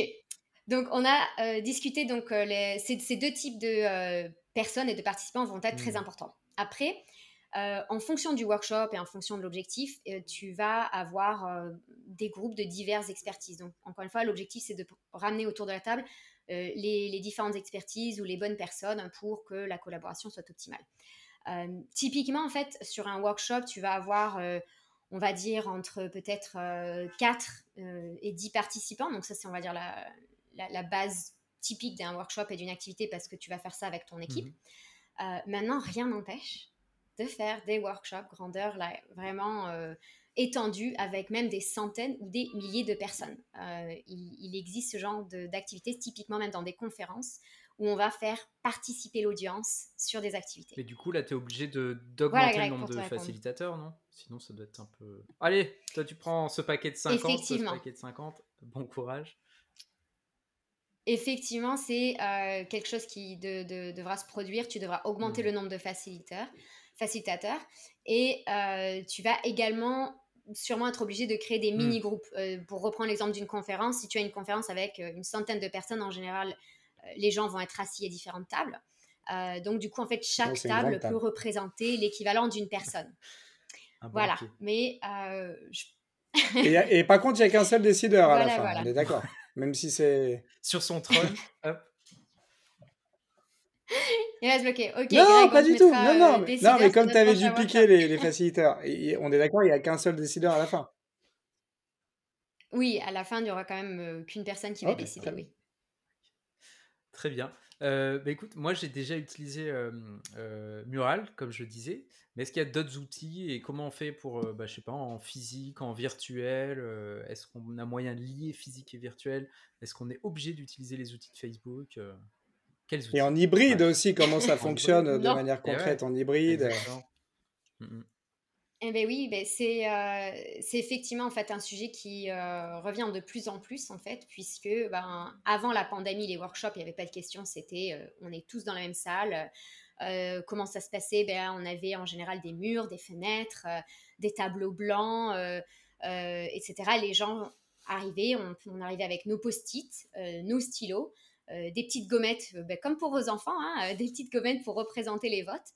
Donc, on a discuté, donc, ces, deux types de personnes et de participants vont être très hmm. importants. Après, euh, en fonction du workshop et en fonction de l'objectif, euh, tu vas avoir euh, des groupes de diverses expertises. Donc, encore une fois, l'objectif, c'est de ramener autour de la table les, différentes expertises ou les bonnes personnes pour que la collaboration soit optimale. typiquement, en fait, sur un workshop, tu vas avoir, on va dire, entre peut-être 4 et 10 participants. Donc, ça, c'est, on va dire, la, base typique d'un workshop et d'une activité parce que tu vas faire ça avec ton équipe. Mmh. maintenant, rien n'empêche de faire des workshops grandeur là, vraiment euh, étendus avec même des centaines ou des milliers de personnes. Euh, il, existe ce genre d'activités, typiquement même dans des conférences, où on va faire participer l'audience sur des activités. Mais du coup, là, tu es obligé d'augmenter le nombre de facilitateurs, non? Sinon, ça doit être un peu... Allez, toi, tu prends ce paquet de 50, ce paquet de 50. Bon courage. Effectivement, c'est euh, quelque chose qui devra se produire. Tu devras augmenter mmh. le nombre de facilitateurs facilitateur. Et euh, tu vas également sûrement être obligé de créer des hmm. mini-groupes. Euh, pour reprendre l'exemple d'une conférence, si tu as une conférence avec euh, une centaine de personnes, en général, les gens vont être assis à différentes tables. donc, du coup, en fait, chaque table, peut représenter l'équivalent d'une personne. voilà. Mais. et, par contre, il n'y a qu'un seul décideur à la fin. On est d'accord. Même si c'est. Sur son trône. hop. Il va se bloquer. Ok. Non, pas du tout. Non, non, mais, non, mais comme tu avais dû piquer les, les, facilitateurs, on est d'accord, il n'y a qu'un seul décideur à la fin. Oui, à la fin, il n'y aura quand même qu'une personne qui va décider, oui. Très bien. bah écoute, moi j'ai déjà utilisé Mural, comme je disais, mais est-ce qu'il y a d'autres outils et comment on fait pour, bah, je sais pas, en physique, en virtuel Est-ce qu'on a moyen de lier physique et virtuel? Est-ce qu'on est obligé d'utiliser les outils de Facebook Et en hybride aussi, comment ça fonctionne de manière eh concrète en hybride. eh bien oui, ben c'est euh, c'est effectivement en fait un sujet qui euh, revient de plus en plus en fait, puisque ben, avant la pandémie, les workshops, il n'y avait pas de question, c'était euh, on est tous dans la même salle. comment ça se passait? Ben, On avait en général des murs, des fenêtres, des tableaux blancs, etc. Les gens arrivaient, on, on arrivait avec nos post-it, nos stylos, des petites gommettes, ben, comme pour vos enfants, hein, des petites gommettes pour représenter les votes.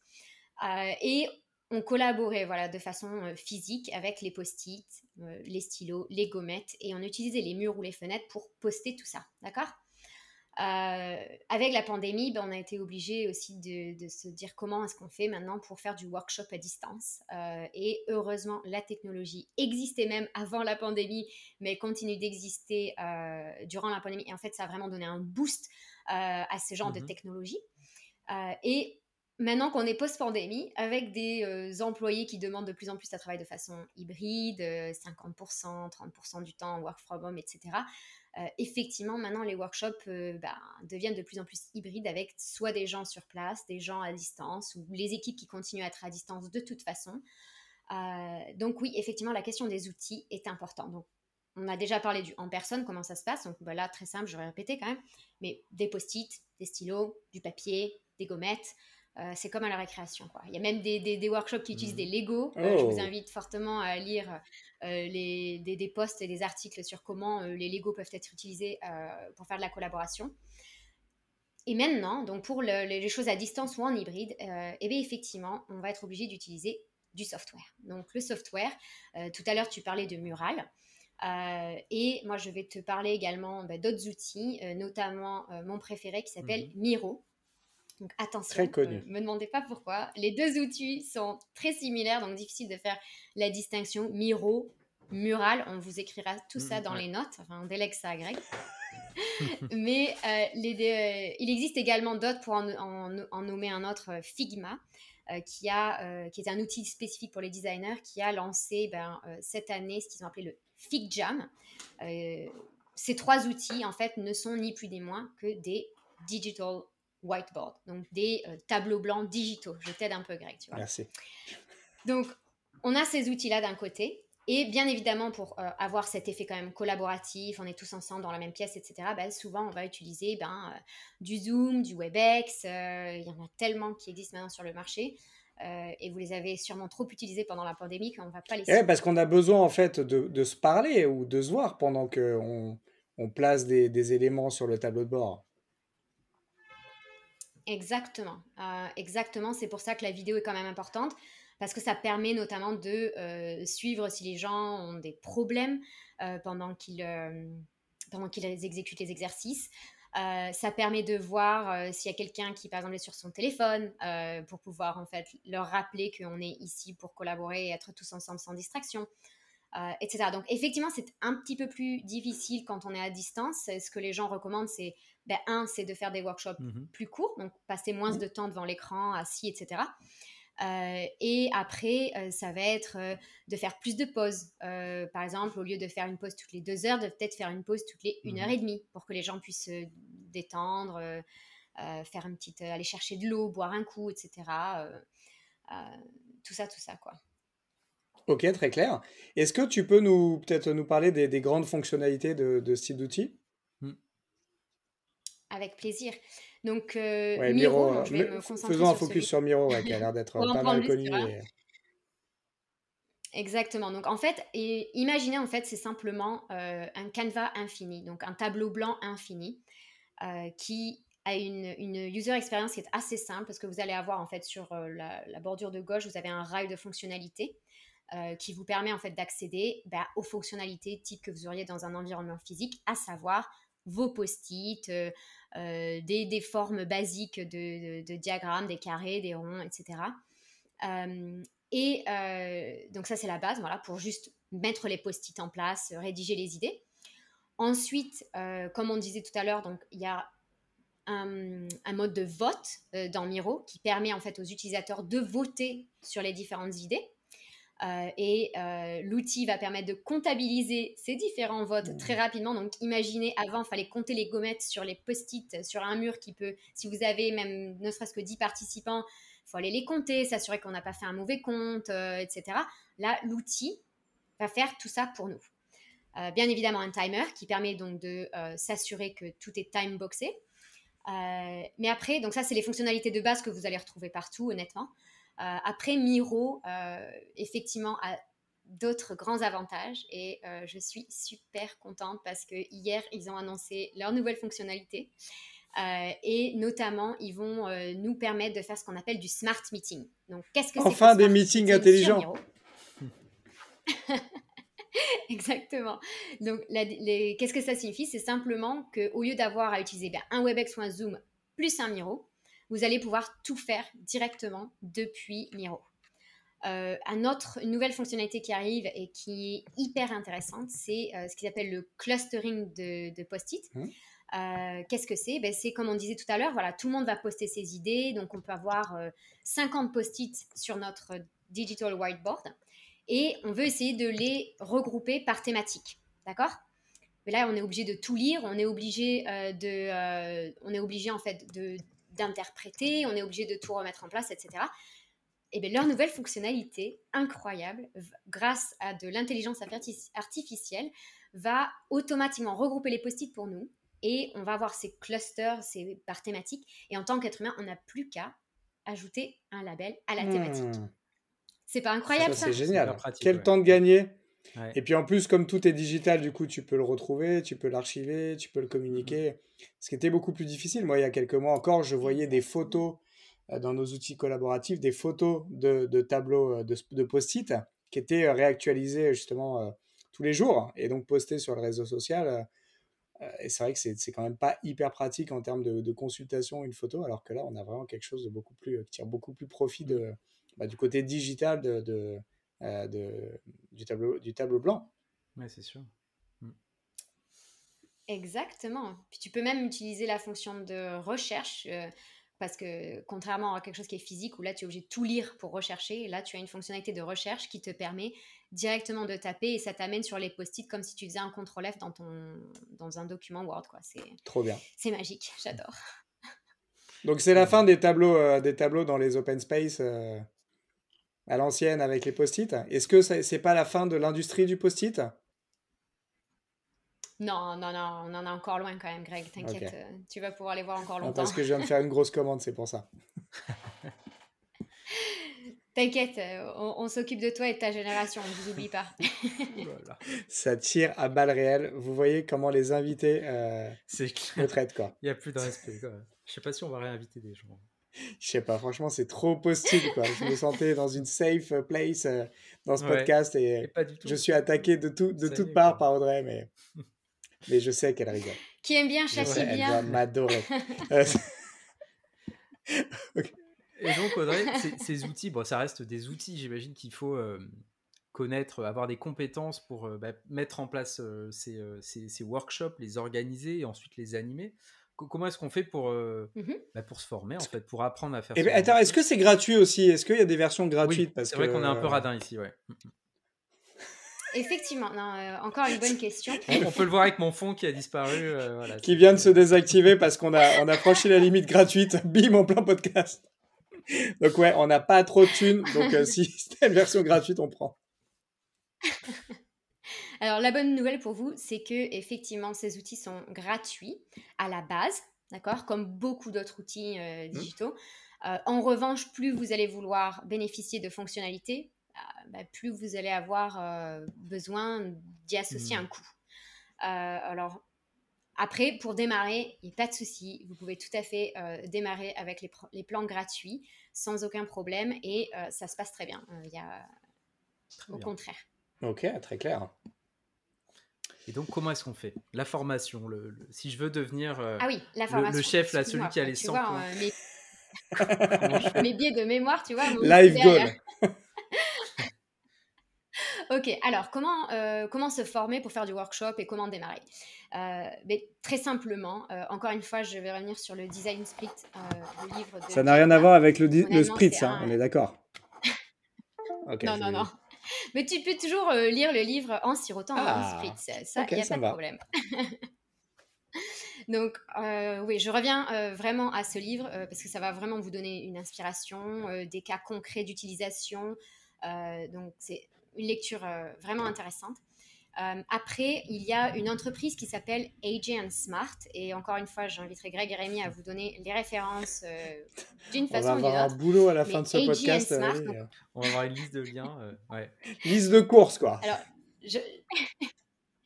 et on collaborait voilà, de façon euh, physique avec les post-it, euh, les stylos, les gommettes, et on utilisait les murs ou les fenêtres pour poster tout ça, d'accord? Euh, avec la pandémie, ben, on a été obligé aussi de, se dire comment est-ce qu'on fait maintenant pour faire du workshop à distance. et heureusement, la technologie existait même avant la pandémie, mais continue d'exister durant la pandémie. Et en fait, ça a vraiment donné un boost à ce genre de mmh technologie. et maintenant qu'on est post-pandémie, avec des euh, employés qui demandent de plus en plus à travailler de façon hybride, 50%, euh, 30% du temps work from home, etc., euh, effectivement, maintenant, les workshops bah, deviennent de plus en plus hybrides avec soit des gens sur place, des gens à distance, ou les équipes qui continuent à être à distance de toute façon. donc oui, effectivement, la question des outils est importante. Donc, on a déjà parlé du en personne, comment ça se passe. Donc bah, là, très simple, je vais répéter quand même. Mais des post-it, des stylos, du papier, des gommettes. Euh, c'est comme à la récréation. Quoi. Il y a même des, des, workshops qui utilisent mmh. des Lego. Euh, je vous oh. invite fortement à lire euh, les, des, des, posts et des articles sur comment les Lego peuvent être utilisés pour faire de la collaboration. Et maintenant, donc pour les choses à distance ou en hybride, eh bien effectivement, on va être obligé d'utiliser du software. Donc le software, tout à l'heure tu parlais de Mural. et moi, je vais te parler également bah, d'autres outils, notamment mon préféré qui s'appelle mmh Miro. Donc attention, très connu. Euh, me demandez pas pourquoi. Les deux outils sont très similaires, donc difficile de faire la distinction. Miro, mural, on vous écrira tout ça mmh, dans les notes. Enfin, on délègue ça à Greg. Mais euh, les, euh, il existe également d'autres pour en, nommer un autre, Figma, qui, a, qui est un outil spécifique pour les designers, qui a lancé ben, cette année ce qu'ils ont appelé le FigJam. ces trois outils, en fait, ne sont ni plus ni moins que des digital whiteboard, donc des euh, tableaux blancs digitaux. Je t'aide un peu, Greg, tu vois. Merci. Donc, on a ces outils-là d'un côté, et bien évidemment, pour euh, avoir cet effet quand même collaboratif, on est tous ensemble dans la même pièce, etc., ben, souvent on va utiliser ben, euh, du Zoom, du WebEx, il y en a tellement qui existent maintenant sur le marché. et vous les avez sûrement trop utilisés pendant la pandémie qu'on ne va pas les... Ouais, parce qu'on a besoin en fait de, de, se parler ou de se voir pendant qu'on on place des, des éléments sur le tableau de bord. Exactement, euh, exactement. C'est pour ça que la vidéo est quand même importante parce que ça permet notamment de euh, suivre si les gens ont des problèmes euh, pendant qu'ils qu'ils exécutent les exercices. ça permet de voir s'il y a quelqu'un qui, par exemple, est sur son téléphone pour pouvoir en fait leur rappeler qu'on est ici pour collaborer et être tous ensemble sans distraction. Etc. Donc effectivement, c'est un petit peu plus difficile quand on est à distance. Ce que les gens recommandent, c'est ben, un, c'est de faire des workshops mmh plus courts, donc passer moins de temps devant l'écran, assis, etc. Euh, et après, euh, ça va être euh, de faire plus de pauses. par exemple, au lieu de faire une pause toutes les deux heures, de peut-être faire une pause toutes les une heure et demie pour que les gens puissent se détendre, faire une petite, aller chercher de l'eau, boire un coup, etc. tout ça, tout ça, quoi. Ok, très clair. Est-ce que tu peux nous peut-être nous parler des, grandes fonctionnalités de, de ce type d'outil? Avec plaisir. Donc, euh, Miro, euh, je vais me faisons un focus sur Miro, qui a l'air d'être pas mal connu. Exactement. Donc, en fait, et imaginez, en fait, c'est simplement euh, un canevas infini, donc un tableau blanc infini, qui a une, une, user experience qui est assez simple, parce que vous allez avoir, en fait, sur la, bordure de gauche, vous avez un rail de fonctionnalités. Qui vous permet en fait d'accéder bah, aux fonctionnalités type que vous auriez dans un environnement physique, à savoir vos post-it, euh, des, formes basiques de, diagrammes, des carrés, des ronds, etc. et euh, donc ça c'est la base, voilà, pour juste mettre les post-it en place, rédiger les idées. Ensuite, comme on disait tout à l'heure, donc il y a un, mode de vote dans Miro qui permet en fait aux utilisateurs de voter sur les différentes idées. Euh, et euh, l'outil va permettre de comptabiliser ces différents votes très rapidement. Donc, imaginez, avant, il fallait compter les gommettes sur les post-it, sur un mur qui peut, si vous avez même ne serait-ce que 10 participants, il faut aller les compter, s'assurer qu'on n'a pas fait un mauvais compte, euh, etc. Là, l'outil va faire tout ça pour nous. bien évidemment, un timer qui permet donc de s'assurer que tout est time-boxé. mais après, donc ça, c'est les fonctionnalités de base que vous allez retrouver partout, honnêtement. Euh, après, Miro, euh, effectivement, a d'autres grands avantages et euh, je suis super contente parce que hier, ils ont annoncé leur nouvelle fonctionnalité. et notamment, ils vont nous permettre de faire ce qu'on appelle du smart meeting. Donc, qu'est-ce que Enfin, des meetings intelligents. Exactement. Donc, qu'est-ce que ça signifie? C'est simplement qu'au lieu d'avoir à utiliser ben, un WebEx ou un Zoom plus un Miro, vous allez pouvoir tout faire directement depuis Miro. Euh, un autre, une nouvelle fonctionnalité qui arrive et qui est hyper intéressante, c'est euh, ce qu'ils appellent le clustering de, post-it. Mmh. Euh, qu'est-ce que c'est? Ben, C'est comme on disait tout à l'heure, voilà, tout le monde va poster ses idées, donc on peut avoir 50 post-it sur notre digital whiteboard et on veut essayer de les regrouper par thématique. D'accord? Mais là, on est obligé de tout lire, on est obligé de, on est obligé en fait de d'interpréter, on est obligé de tout remettre en place, etc. Et bien leur nouvelle fonctionnalité incroyable, grâce à de l'intelligence artificielle, va automatiquement regrouper les post-it pour nous et on va avoir ces clusters, ces par thématique. Et en tant qu'être humain, on n'a plus qu'à ajouter un label à la thématique. Hmm. C'est pas incroyable ça, C'est génial. Quel temps de gagner et puis en plus, comme tout est digital, du coup, tu peux le retrouver, tu peux l'archiver, tu peux le communiquer. Mmh. Ce qui était beaucoup plus difficile. Moi, il y a quelques mois encore, je voyais des photos euh, dans nos outils collaboratifs, des photos de, de tableaux euh, de, de post-it qui étaient euh, réactualisés justement tous les jours et donc postés sur le réseau social. et c'est vrai que c'est quand même pas hyper pratique en termes de, consultation une photo, alors que là, on a vraiment quelque chose de beaucoup plus, qui tire beaucoup plus profit de, bah, du côté digital de euh, de, du, tableau, du tableau blanc. Oui, c'est sûr. Mm. Exactement. Puis tu peux même utiliser la fonction de recherche. Euh, parce que contrairement à quelque chose qui est physique où là tu es obligé de tout lire pour rechercher, là tu as une fonctionnalité de recherche qui te permet directement de taper et ça t'amène sur les post-it comme si tu faisais un CTRL F dans, ton, dans un document Word. Quoi. C'est, Trop bien. C'est magique, j'adore. Donc c'est la fin des tableaux, euh, des tableaux dans les open space à l'ancienne avec les post-it? Est-ce que c'est pas la fin de l'industrie du post-it? Non, non, non, on en a encore loin quand même, Greg. T'inquiète, euh, tu vas pouvoir les voir encore longtemps. parce que je viens de faire une grosse commande, c'est pour ça. T'inquiète, euh, on, s'occupe de toi et de ta génération, on ne vous oublie pas. Ça tire à balles réelles. Vous voyez comment les invités euh, me traitent, quoi. Il n'y a plus de respect, quoi. Je sais pas si on va réinviter des gens. Je sais pas, franchement, c'est trop possible. Quoi. Je me sentais dans une safe place euh, dans ce podcast et, je suis attaqué de, tout, de toutes parts par Audrey, mais, mais je sais qu'elle rigole. Qui aime bien chasser bien. Elle doit m'adorer. Et donc, Audrey, ces, outils, bon, ça reste des outils, j'imagine qu'il faut euh, connaître, avoir des compétences pour euh, bah, mettre en place ces, ces, workshops, les organiser et ensuite les animer comment est-ce qu'on fait pour, euh, mmh bah, pour se former, en fait, pour apprendre à faire ça eh ben, Attends, est-ce que c'est gratuit aussi? Est-ce qu'il y a des versions gratuites? C'est vrai qu'on est un peu radin ici, ouais. Mmh, mmh. Effectivement, euh, encore une bonne question. On, peut le voir avec mon fond qui a disparu. Euh, qui vient de se désactiver parce qu'on a, on a franchi la limite gratuite. Bim, en plein podcast. Donc ouais, on n'a pas trop de thunes. Donc si c'était une version gratuite, on prend. Alors la bonne nouvelle pour vous, c'est que effectivement ces outils sont gratuits à la base, d'accord, comme beaucoup d'autres outils euh, mmh. digitaux. Euh, en revanche, plus vous allez vouloir bénéficier de fonctionnalités, euh, bah, plus vous allez avoir besoin d'y associer mmh. un coût. alors après, pour démarrer, il n'y a pas de souci. Vous pouvez tout à fait démarrer avec les, plans gratuits sans aucun problème et ça se passe très bien. Il y a... Au contraire. Ok, très clair. Et donc, comment est-ce qu'on fait? La formation, le, si je veux devenir euh, ah oui, la formation. Le, chef, là, celui qui a les 100 points. mes... mes biais de mémoire, tu vois. Live goal. ok, alors comment, euh, comment se former pour faire du workshop et comment démarrer? Euh, mais Très simplement, euh, encore une fois, je vais revenir sur le Design Split, le livre de Ça n'a rien à voir avec le, le Spritz, hein, on est d'accord. non, non, non. Mais tu peux toujours lire le livre en sirotant un ah, Spritz, ça, il n'y a pas de problème. Donc, oui, je reviens vraiment à ce livre parce que ça va vraiment vous donner une inspiration, des cas concrets d'utilisation. donc, c'est une lecture vraiment intéressante. Après, il y a une entreprise qui s'appelle AJ Smart. Et encore une fois, j'inviterai Greg et Rémi à vous donner les références d'une façon ou d'une autre. On va avoir un boulot à la fin de ce podcast. On va avoir une liste de liens. Liste de courses, quoi. Alors, je...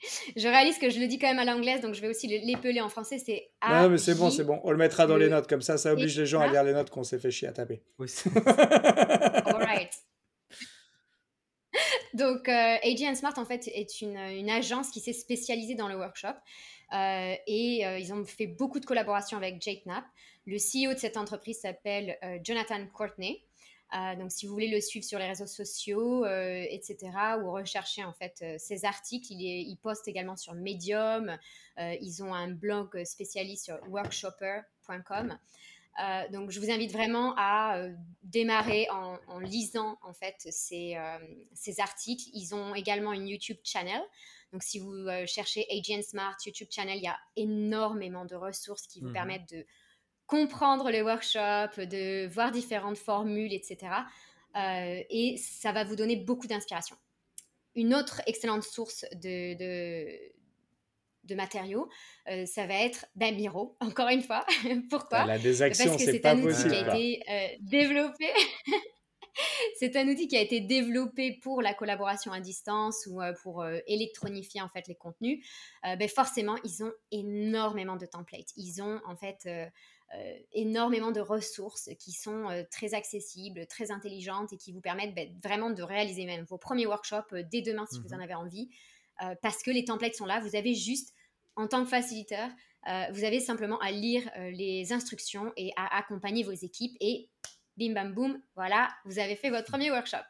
je réalise que je le dis quand même à l'anglaise, donc je vais aussi l'épeler en français. C'est Non, mais c'est bon, c'est bon. On le mettra dans les notes, comme ça, ça oblige les gens à lire les notes qu'on s'est fait chier à taper. Oui. All right. Donc, euh, AG Smart, en fait, est une, agence qui s'est spécialisée dans le workshop. Euh, et euh, ils ont fait beaucoup de collaborations avec Jake Knapp. Le CEO de cette entreprise s'appelle euh, Jonathan Courtney. Donc, si vous voulez le suivre sur les réseaux sociaux, etc., ou rechercher en fait ses articles, il, il, poste également sur Medium. ils ont un blog spécialiste sur workshopper.com. donc, je vous invite vraiment à démarrer en, lisant en fait ces, ces, articles. Ils ont également une YouTube channel. Donc, si vous cherchez Agent Smart YouTube channel, il y a énormément de ressources qui vous mmh permettent de comprendre les workshops, de voir différentes formules, etc. Euh, et ça va vous donner beaucoup d'inspiration. Une autre excellente source de, de, matériaux, euh, ça va être ben, Miro, encore une fois. Pourquoi? La désaction, Parce que c'est un outil qui a été euh, développé. c'est un outil qui a été développé pour la collaboration à distance ou pour électronifier en fait les contenus. ben forcément, ils ont énormément de templates. Ils ont en fait euh, énormément de ressources qui sont euh, très accessibles, très intelligentes et qui vous permettent ben, vraiment de réaliser même vos premiers workshops euh, dès demain si vous en mhm. avez envie, parce que les templates sont là. Vous avez juste, en tant que facilitateur, vous avez simplement à lire les instructions et à accompagner vos équipes et bim bam boum, voilà, vous avez fait votre premier workshop.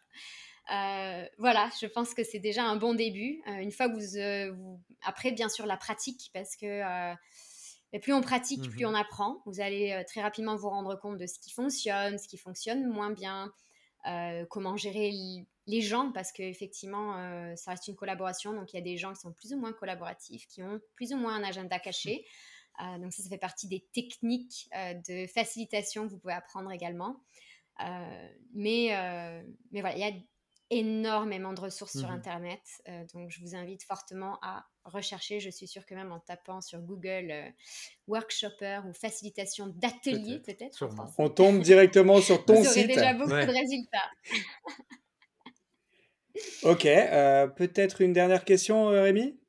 voilà, je pense que c'est déjà un bon début. une fois que vous, vous, Après, bien sûr, la pratique, parce que et plus on pratique, plus mmh on apprend. Vous allez euh, très rapidement vous rendre compte de ce qui fonctionne, ce qui fonctionne moins bien, euh, comment gérer les gens, parce qu'effectivement, euh, ça reste une collaboration. Donc, il y a des gens qui sont plus ou moins collaboratifs, qui ont plus ou moins un agenda caché. Mmh. donc, ça, ça fait partie des techniques de facilitation que vous pouvez apprendre également. mais, mais voilà, il y a énormément de ressources sur mmh Internet. Euh, donc, je vous invite fortement à rechercher. Je suis sûre que même en tapant sur Google euh, workshopper ou facilitation d'atelier, peut-être. On tombe directement sur ton vous site. déjà beaucoup de résultats. ok. Euh, peut-être une dernière question, Rémi?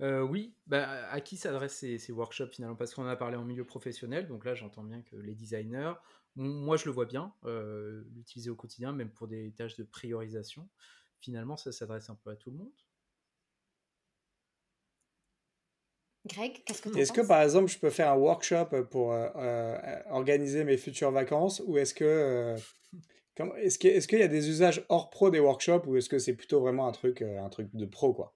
Oui, bah, à qui s'adressent ces, ces, workshops finalement? Parce qu'on a parlé en milieu professionnel, donc là j'entends bien que les designers, moi, je le vois bien, euh, l'utiliser au quotidien, même pour des tâches de priorisation. Finalement, ça s'adresse un peu à tout le monde. Greg, qu'est-ce que tu Est-ce que par exemple, je peux faire un workshop pour euh, euh, organiser mes futures vacances ou est-ce que est-ce qu'il est y a des usages hors pro des workshops ou est-ce que c'est plutôt vraiment un truc, un truc de pro quoi?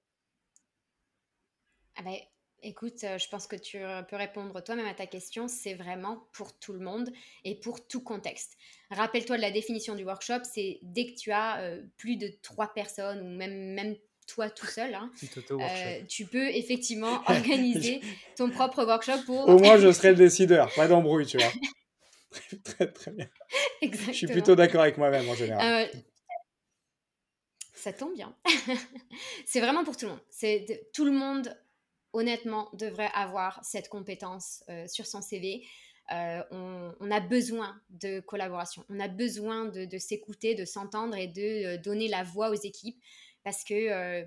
Ah ben, Écoute, euh, je pense que tu euh, peux répondre toi-même à ta question. C'est vraiment pour tout le monde et pour tout contexte. Rappelle-toi de la définition du workshop. C'est dès que tu as euh, plus de trois personnes ou même, même toi tout seul, hein, tu peux effectivement organiser ton propre workshop pour... Au moins, je serai le décideur. Pas d'embrouille, tu vois. très, très bien. Exactement. Je suis plutôt d'accord avec moi-même en général. ça tombe bien. c'est vraiment pour tout le monde. C'est tout le monde honnêtement, devrait avoir cette compétence euh, sur son CV. Euh, on, a besoin de collaboration, on a besoin de, s'écouter, de s'entendre et de euh, donner la voix aux équipes parce que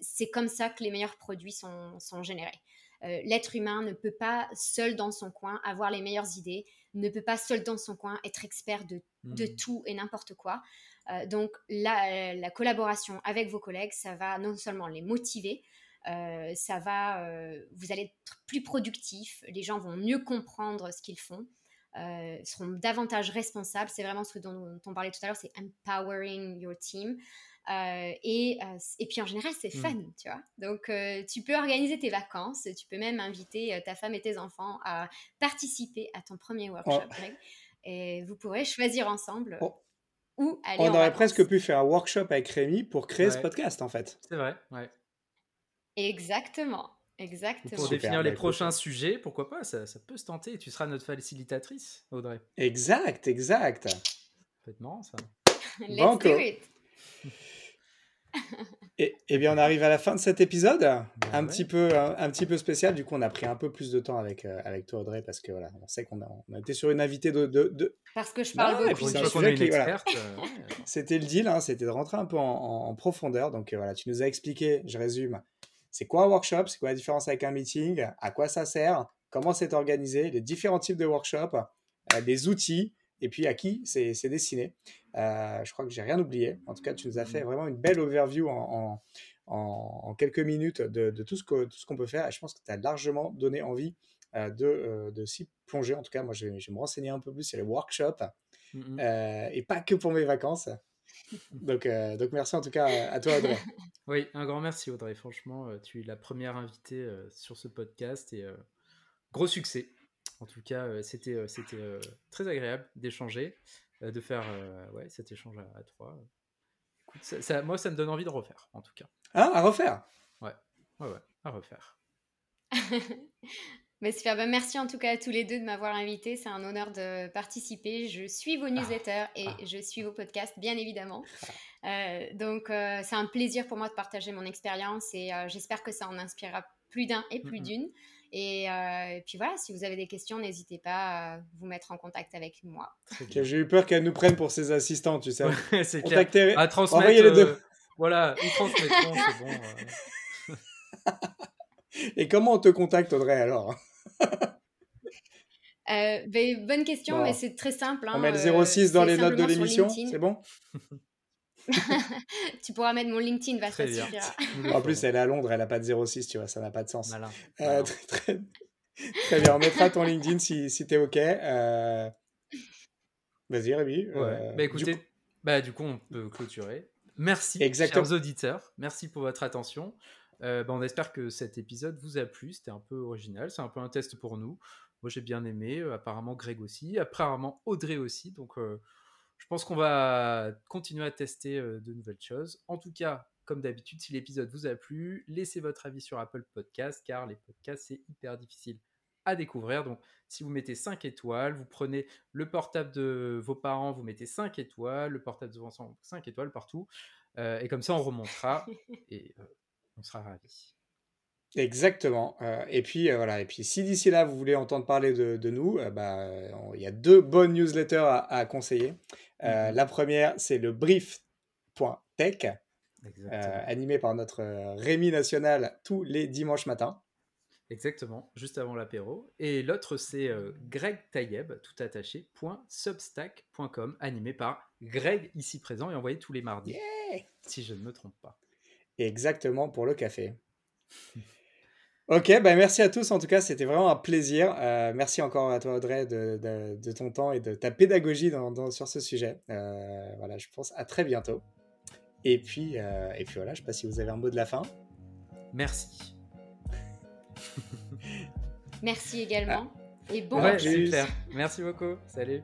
c'est comme ça que les meilleurs produits sont, générés. L'être humain ne peut pas seul dans son coin avoir les meilleures idées, ne peut pas seul dans son coin être expert de, mmh. tout et n'importe quoi. donc la, collaboration avec vos collègues, ça va non seulement les motiver, euh, ça va, euh, vous allez être plus productif, les gens vont mieux comprendre ce qu'ils font. seront davantage responsables. C'est vraiment ce dont, on parlait tout à l'heure, c'est empowering your team. Et, et, puis en général, c'est mmh. fun, tu vois. Donc, tu peux organiser tes vacances, tu peux même inviter ta femme et tes enfants à participer à ton premier workshop, Et vous pourrez choisir ensemble oh. où aller. On aurait presque pu faire un workshop avec Rémi pour créer ce podcast, en fait. C'est vrai, ouais. Exactement. Exactement. Pour définir bah, les prochains sujets, pourquoi pas, ça, ça, peut se tenter. Tu seras notre facilitatrice, Audrey. Exact, exact. Marrant, ça. Let's do it. Et, et, bien, on arrive à la fin de cet épisode, bah un, petit peu, un, petit peu spécial. Du coup, on a pris un peu plus de temps avec, euh, avec toi, Audrey, parce que voilà, on sait qu'on a, on a été sur une invitée de. de, Parce que je parle beaucoup. Et puis, C'était le deal, hein, c'était de rentrer un peu en, en profondeur. Donc, euh, voilà, tu nous as expliqué, je résume, c'est quoi un workshop, c'est quoi la différence avec un meeting, à quoi ça sert, comment c'est organisé, les différents types de workshops, euh, des outils, et puis à qui c'est destiné. Euh, je crois que j'ai rien oublié. En tout cas, tu nous as fait mmh. vraiment une belle overview en, en, quelques minutes de, de tout ce qu'on peut faire. Et je pense que tu as largement donné envie euh, de, euh, de s'y plonger. En tout cas, moi, je vais, me renseigner un peu plus sur les workshops et pas que pour mes vacances. Donc, donc merci en tout cas à toi, Audrey. Oui, un grand merci, Audrey. Franchement, tu es la première invitée sur ce podcast et gros succès. En tout cas, c'était c'était très agréable d'échanger, de faire ouais, cet échange à, trois. ça, moi, ça me donne envie de refaire, en tout cas. Ah, à refaire? Ouais, ouais, ouais, à refaire. Mais super, bah, merci en tout cas à tous les deux de m'avoir invité. C'est un honneur de participer. Je suis vos newsletters et ah. je suis vos podcasts, bien évidemment. donc, c'est un plaisir pour moi de partager mon expérience et j'espère que ça en inspirera plus d'un et plus d'une. Euh, et, puis voilà, si vous avez des questions, n'hésitez pas à vous mettre en contact avec moi. J'ai eu peur qu'elle nous prenne pour ses assistants, tu sais. c'est clair. À transmettre. les deux. Euh, voilà, ils transmettront, c'est bon. Euh. Et comment on te contacte, Audrey, alors? Ben, bonne question, mais c'est très simple. Hein, on met le 06 dans les notes de l'émission, c'est bon? Tu pourras mettre mon LinkedIn, va ça En plus, elle est à Londres, elle n'a pas de 06, tu vois, ça n'a pas de sens. Euh, très, très, bien, on mettra ton LinkedIn si, si tu es OK. Euh... Vas-y, Rémi. Ouais. Euh, bah écoutez, du coup... Bah, du coup, on peut clôturer. Merci, Exactement. chers auditeurs. Merci pour votre attention. Euh, bah, on espère que cet épisode vous a plu. C'était un peu original. C'est un peu un test pour nous. Moi, j'ai bien aimé. apparemment, Greg aussi. Apparemment, Audrey aussi. Donc, je pense qu'on va continuer à tester euh, de nouvelles choses. En tout cas, comme d'habitude, si l'épisode vous a plu, laissez votre avis sur Apple Podcast, car les podcasts, c'est hyper difficile à découvrir. Donc, si vous mettez 5 étoiles, vous prenez le portable de vos parents, vous mettez 5 étoiles, le portable de vos enfants, 5 étoiles partout. Euh, et comme ça, on remontera et euh, on sera ravis. Exactement. Euh, et puis euh, voilà. Et puis si d'ici là vous voulez entendre parler de, de nous, euh, bah, il y a deux bonnes newsletters à, à conseiller. Mm-hmm. La première, c'est le brief.tech, animé par notre Rémi National tous les dimanches matins. Exactement, juste avant l'apéro. Et l'autre, c'est Greg Tayeb, tout attaché, .substack.com, animé par Greg, ici présent et envoyé tous les mardis, si je ne me trompe pas. Exactement, pour le café. Ok, ben merci à tous. En tout cas, c'était vraiment un plaisir. Euh, merci encore à toi, Audrey, de, de, ton temps et de ta pédagogie dans, sur ce sujet. Euh, voilà, je pense à très bientôt. Et puis, euh, et puis voilà, je ne sais pas si vous avez un mot de la fin. Merci. merci également. Ah. Et bon ouais, Merci beaucoup. Salut.